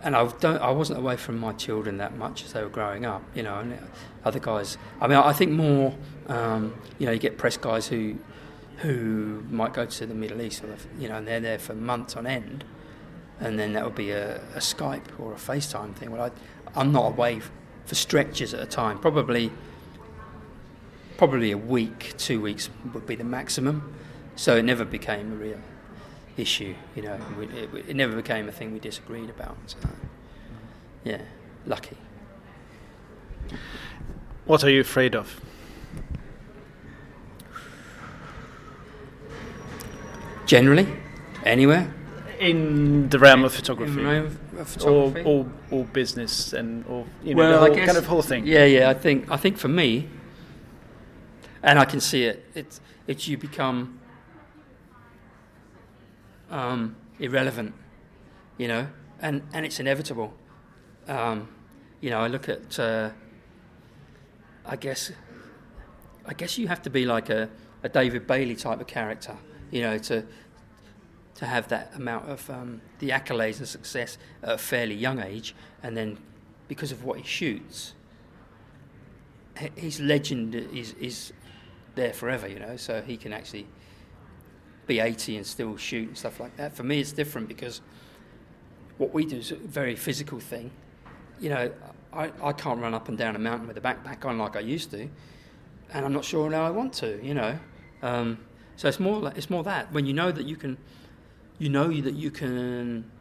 and I don't, I wasn't away from my children that much as they were growing up, you know. And other guys, I mean, I think more, um, you know, you get press guys who, who might go to the Middle East, or, you know, and they're there for months on end, and then that would be a, a Skype or a FaceTime thing. Well, I, I'm not away for stretches at a time. Probably, probably a week, two weeks would be the maximum. So it never became a real issue. You know, it, it, never became a thing we disagreed about. So, yeah, lucky. What are you afraid of? Generally, anywhere. In the realm of photography, realm of photography? Or, or, or business and or you know well, the whole, guess, kind of whole thing. Yeah, yeah. I think I think for me, and I can see it. It's it's you become um, irrelevant, you know, and, and it's inevitable. Um, you know, I look at, uh, I guess, I guess you have to be like a, a David Bailey type of character, you know, to to have that amount of um, the accolades and success at a fairly young age, and then because of what he shoots, his legend is is there forever, you know. So he can actually be 80 and still shoot and stuff like that. For me, it's different because what we do is a very physical thing. You know, I, I can't run up and down a mountain with a backpack on like I used to, and I'm not sure now I want to. You know, um, so it's more it's more that when you know that you can, you know that you can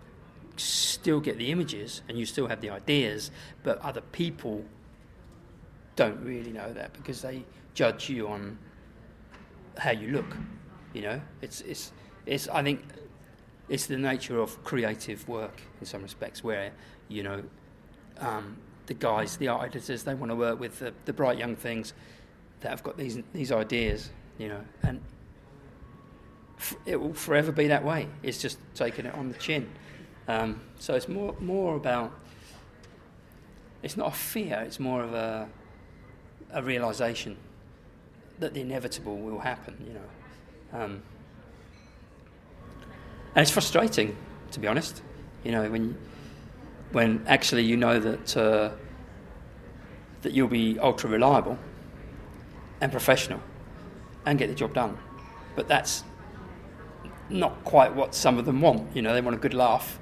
still get the images and you still have the ideas, but other people don't really know that because they judge you on how you look. You know, it's it's it's. I think it's the nature of creative work in some respects, where you know um, the guys, the art editors, they want to work with the, the bright young things that have got these these ideas. You know, and it will forever be that way. It's just taking it on the chin. Um, so it's more more about. It's not a fear. It's more of a a realization that the inevitable will happen. You know, um, and it's frustrating, to be honest. You know, when when actually you know that uh, that you'll be ultra reliable and professional and get the job done, but that's not quite what some of them want. You know, they want a good laugh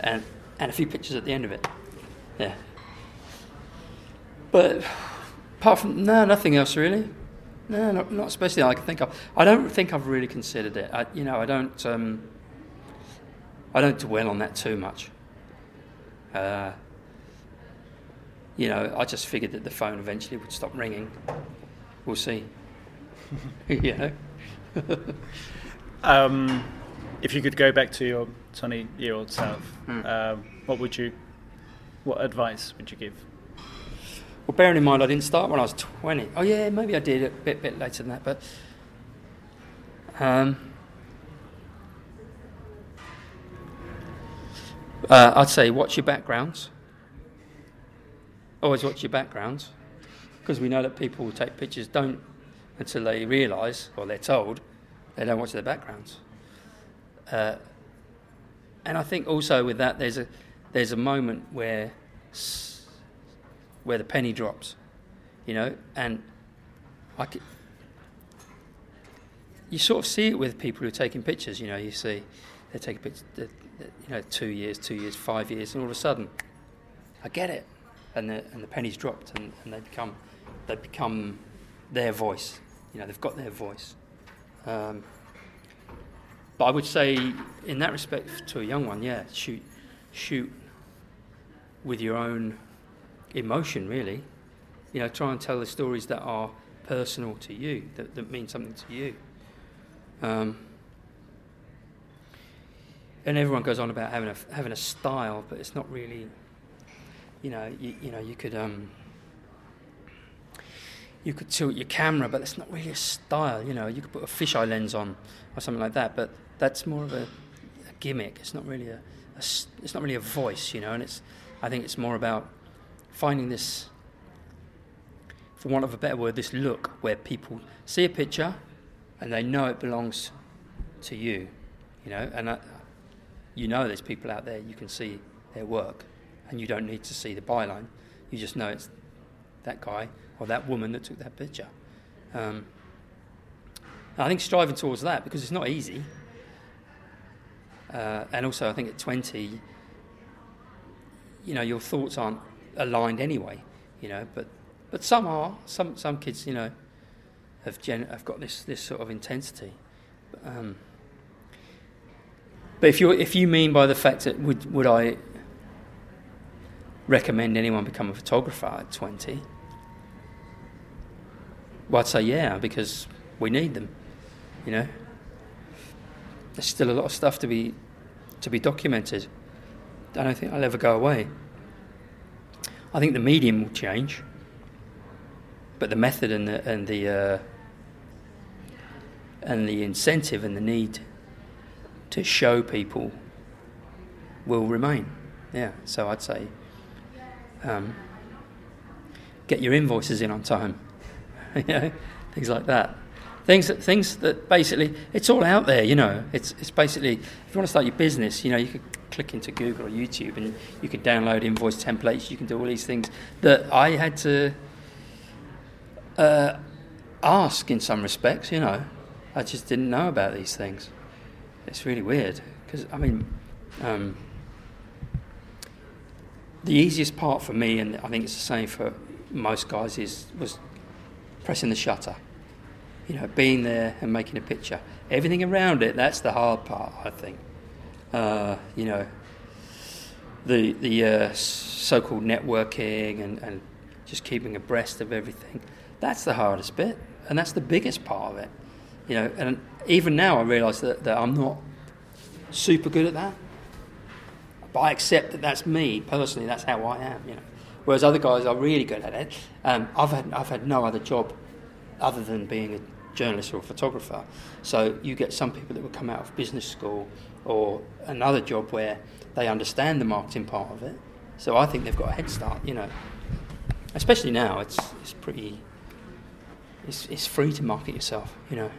and and a few pictures at the end of it. Yeah. But apart from no, nothing else really. No, not, not especially I can think of. I don't think I've really considered it. I, you know, I don't. Um, I don't dwell on that too much. Uh, you know, I just figured that the phone eventually would stop ringing. We'll see. <laughs> you know. <laughs> um, if you could go back to your twenty-year-old self, Hmm. um, what would you? What advice would you give? Well, bearing in mind I didn't start when I was 20. Oh, yeah, maybe I did a bit, bit later than that, but. Um, uh, I'd say watch your backgrounds. Always watch your backgrounds. Because we know that people will take pictures don't until they realise, or they're told, they don't watch their backgrounds. Uh, and I think also with that, there's a, there's a moment where. Where the penny drops, you know, and I could, you sort of see it with people who are taking pictures. You know, you see they take a picture, you know, two years, two years, five years, and all of a sudden, I get it, and the and the penny's dropped, and, and they become they become their voice. You know, they've got their voice. Um, but I would say, in that respect, to a young one, yeah, shoot, shoot with your own emotion, really. You know, try and tell the stories that are personal to you, that, that mean something to you. Um, and everyone goes on about having a having a style, but it's not really. You know, you, you know, you could um, you could tilt your camera, but it's not really a style. You know, you could put a fisheye lens on or something like that, but that's more of a, a gimmick. It's not really a, a it's not really a voice. You know, and it's I think it's more about finding this, for want of a better word, this look where people see a picture and they know it belongs to you, you know, and uh, you know there's people out there you can see their work and you don't need to see the byline, you just know it's that guy or that woman that took that picture. Um, I think striving towards that because it's not easy. Uh, and also, I think at 20, you know, your thoughts aren't aligned anyway, you know. But but some are. Some some kids, you know, have gen- have got this this sort of intensity. But, um, but if you if you mean by the fact that would would I recommend anyone become a photographer at twenty? Well, I'd say yeah, because we need them. You know, there's still a lot of stuff to be to be documented. I don't think I'll ever go away. I think the medium will change, but the method and the and the uh, and the incentive and the need to show people will remain. Yeah, so I'd say um, get your invoices in on time, <laughs> you know, things like that. Things that things that basically it's all out there, you know. It's it's basically if you want to start your business, you know, you could click into Google or YouTube and you can download invoice templates. You can do all these things that I had to uh, ask in some respects. You know, I just didn't know about these things. It's really weird because I mean, um, the easiest part for me, and I think it's the same for most guys, is was pressing the shutter. You know, being there and making a picture. Everything around it, that's the hard part, I think. Uh, you know, the the uh, so-called networking and, and just keeping abreast of everything. That's the hardest bit, and that's the biggest part of it. You know, and even now I realise that, that I'm not super good at that. But I accept that that's me personally. That's how I am. You know, whereas other guys are really good at it. Um, I've had I've had no other job other than being a journalist or a photographer. So you get some people that will come out of business school or another job where they understand the marketing part of it. So I think they've got a head start. You know, especially now it's it's pretty. It's, it's free to market yourself, you know.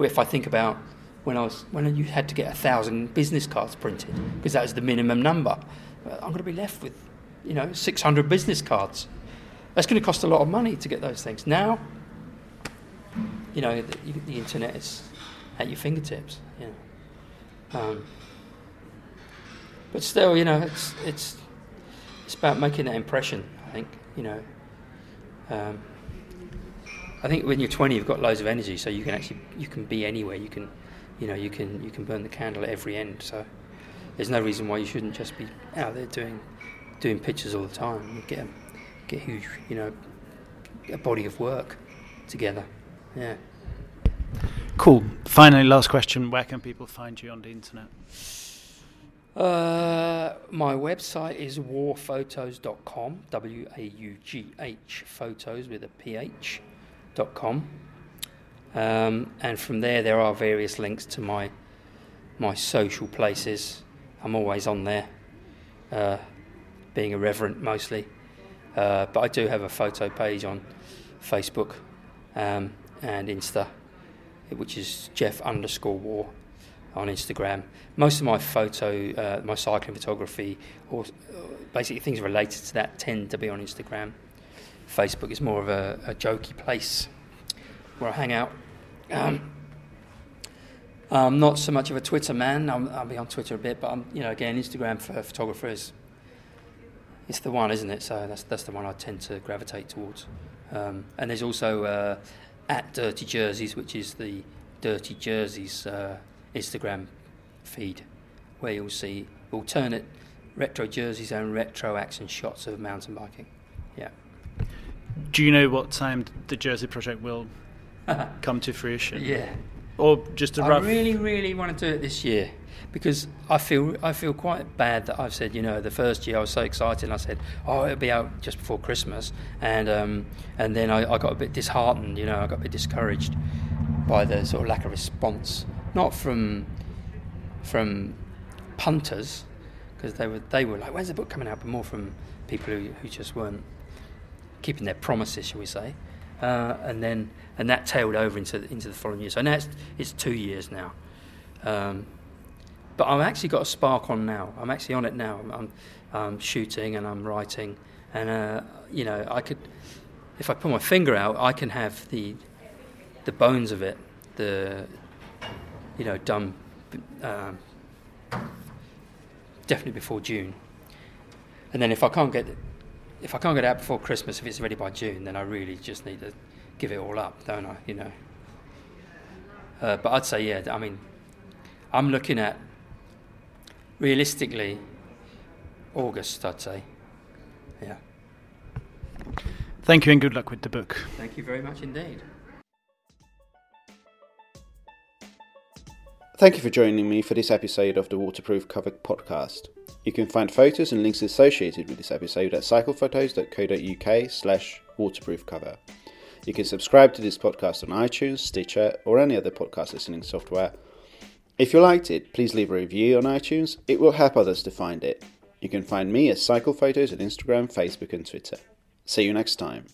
If I think about when I was when you had to get a thousand business cards printed because that was the minimum number. I'm going to be left with, you know, 600 business cards. That's going to cost a lot of money to get those things. Now, you know, the, the internet is at your fingertips. You know. Um, but still, you know, it's it's it's about making that impression. I think, you know. Um, I think when you're 20, you've got loads of energy, so you can actually you can be anywhere. You can you know you can you can burn the candle at every end. So there's no reason why you shouldn't just be out there doing doing pictures all the time and get a, get huge you know a body of work together. Yeah. Cool. Finally, last question: Where can people find you on the internet? Uh, my website is waugh.photos.com, W A U G H photos with a P H dot com. Um, and from there, there are various links to my my social places. I'm always on there, uh, being irreverent mostly. Uh, but I do have a photo page on Facebook um, and Insta, which is Geoff underscore Waugh on Instagram. Most of my photo, uh, my cycling photography, or uh, basically things related to that, tend to be on Instagram. Facebook is more of a, a jokey place where I hang out. Um, I'm not so much of a Twitter man. i will be on Twitter a bit, but I'm, you know, again, Instagram for photographers. It's the one, isn't it? So that's that's the one I tend to gravitate towards. Um, and there's also uh, at Dirty Jerseys, which is the Dirty Jerseys uh, Instagram feed, where you'll see alternate retro jerseys and retro action shots of mountain biking. Yeah. Do you know what time the Jersey project will <laughs> come to fruition? Yeah. Or just a rough. I really, really want to do it this year because I feel I feel quite bad that I've said you know the first year I was so excited and I said oh it'll be out just before Christmas and um, and then I, I got a bit disheartened you know I got a bit discouraged by the sort of lack of response not from from punters because they were they were like when's the book coming out but more from people who, who just weren't keeping their promises, shall we say? Uh, and then and that tailed over into into the following year. So now it's, it's two years now. Um, but I've actually got a spark on now. I'm actually on it now. I'm, I'm, shooting and I'm writing, and uh, you know I could, if I put my finger out, I can have the the bones of it, the you know done um, definitely before June. And then if I can't get if I can't get out before Christmas, if it's ready by June, then I really just need to give it all up, don't I? You know. Uh, but I'd say, yeah. I mean, I'm looking at realistically August. I'd say, yeah. Thank you and good luck with the book. Thank you very much indeed. Thank you for joining me for this episode of the Waterproof Cover podcast. You can find photos and links associated with this episode at cyclephotos.co.uk slash waterproofcover. You can subscribe to this podcast on iTunes, Stitcher, or any other podcast listening software. If you liked it, please leave a review on iTunes. It will help others to find it. You can find me at Cycle Photos on Instagram, Facebook, and Twitter. See you next time.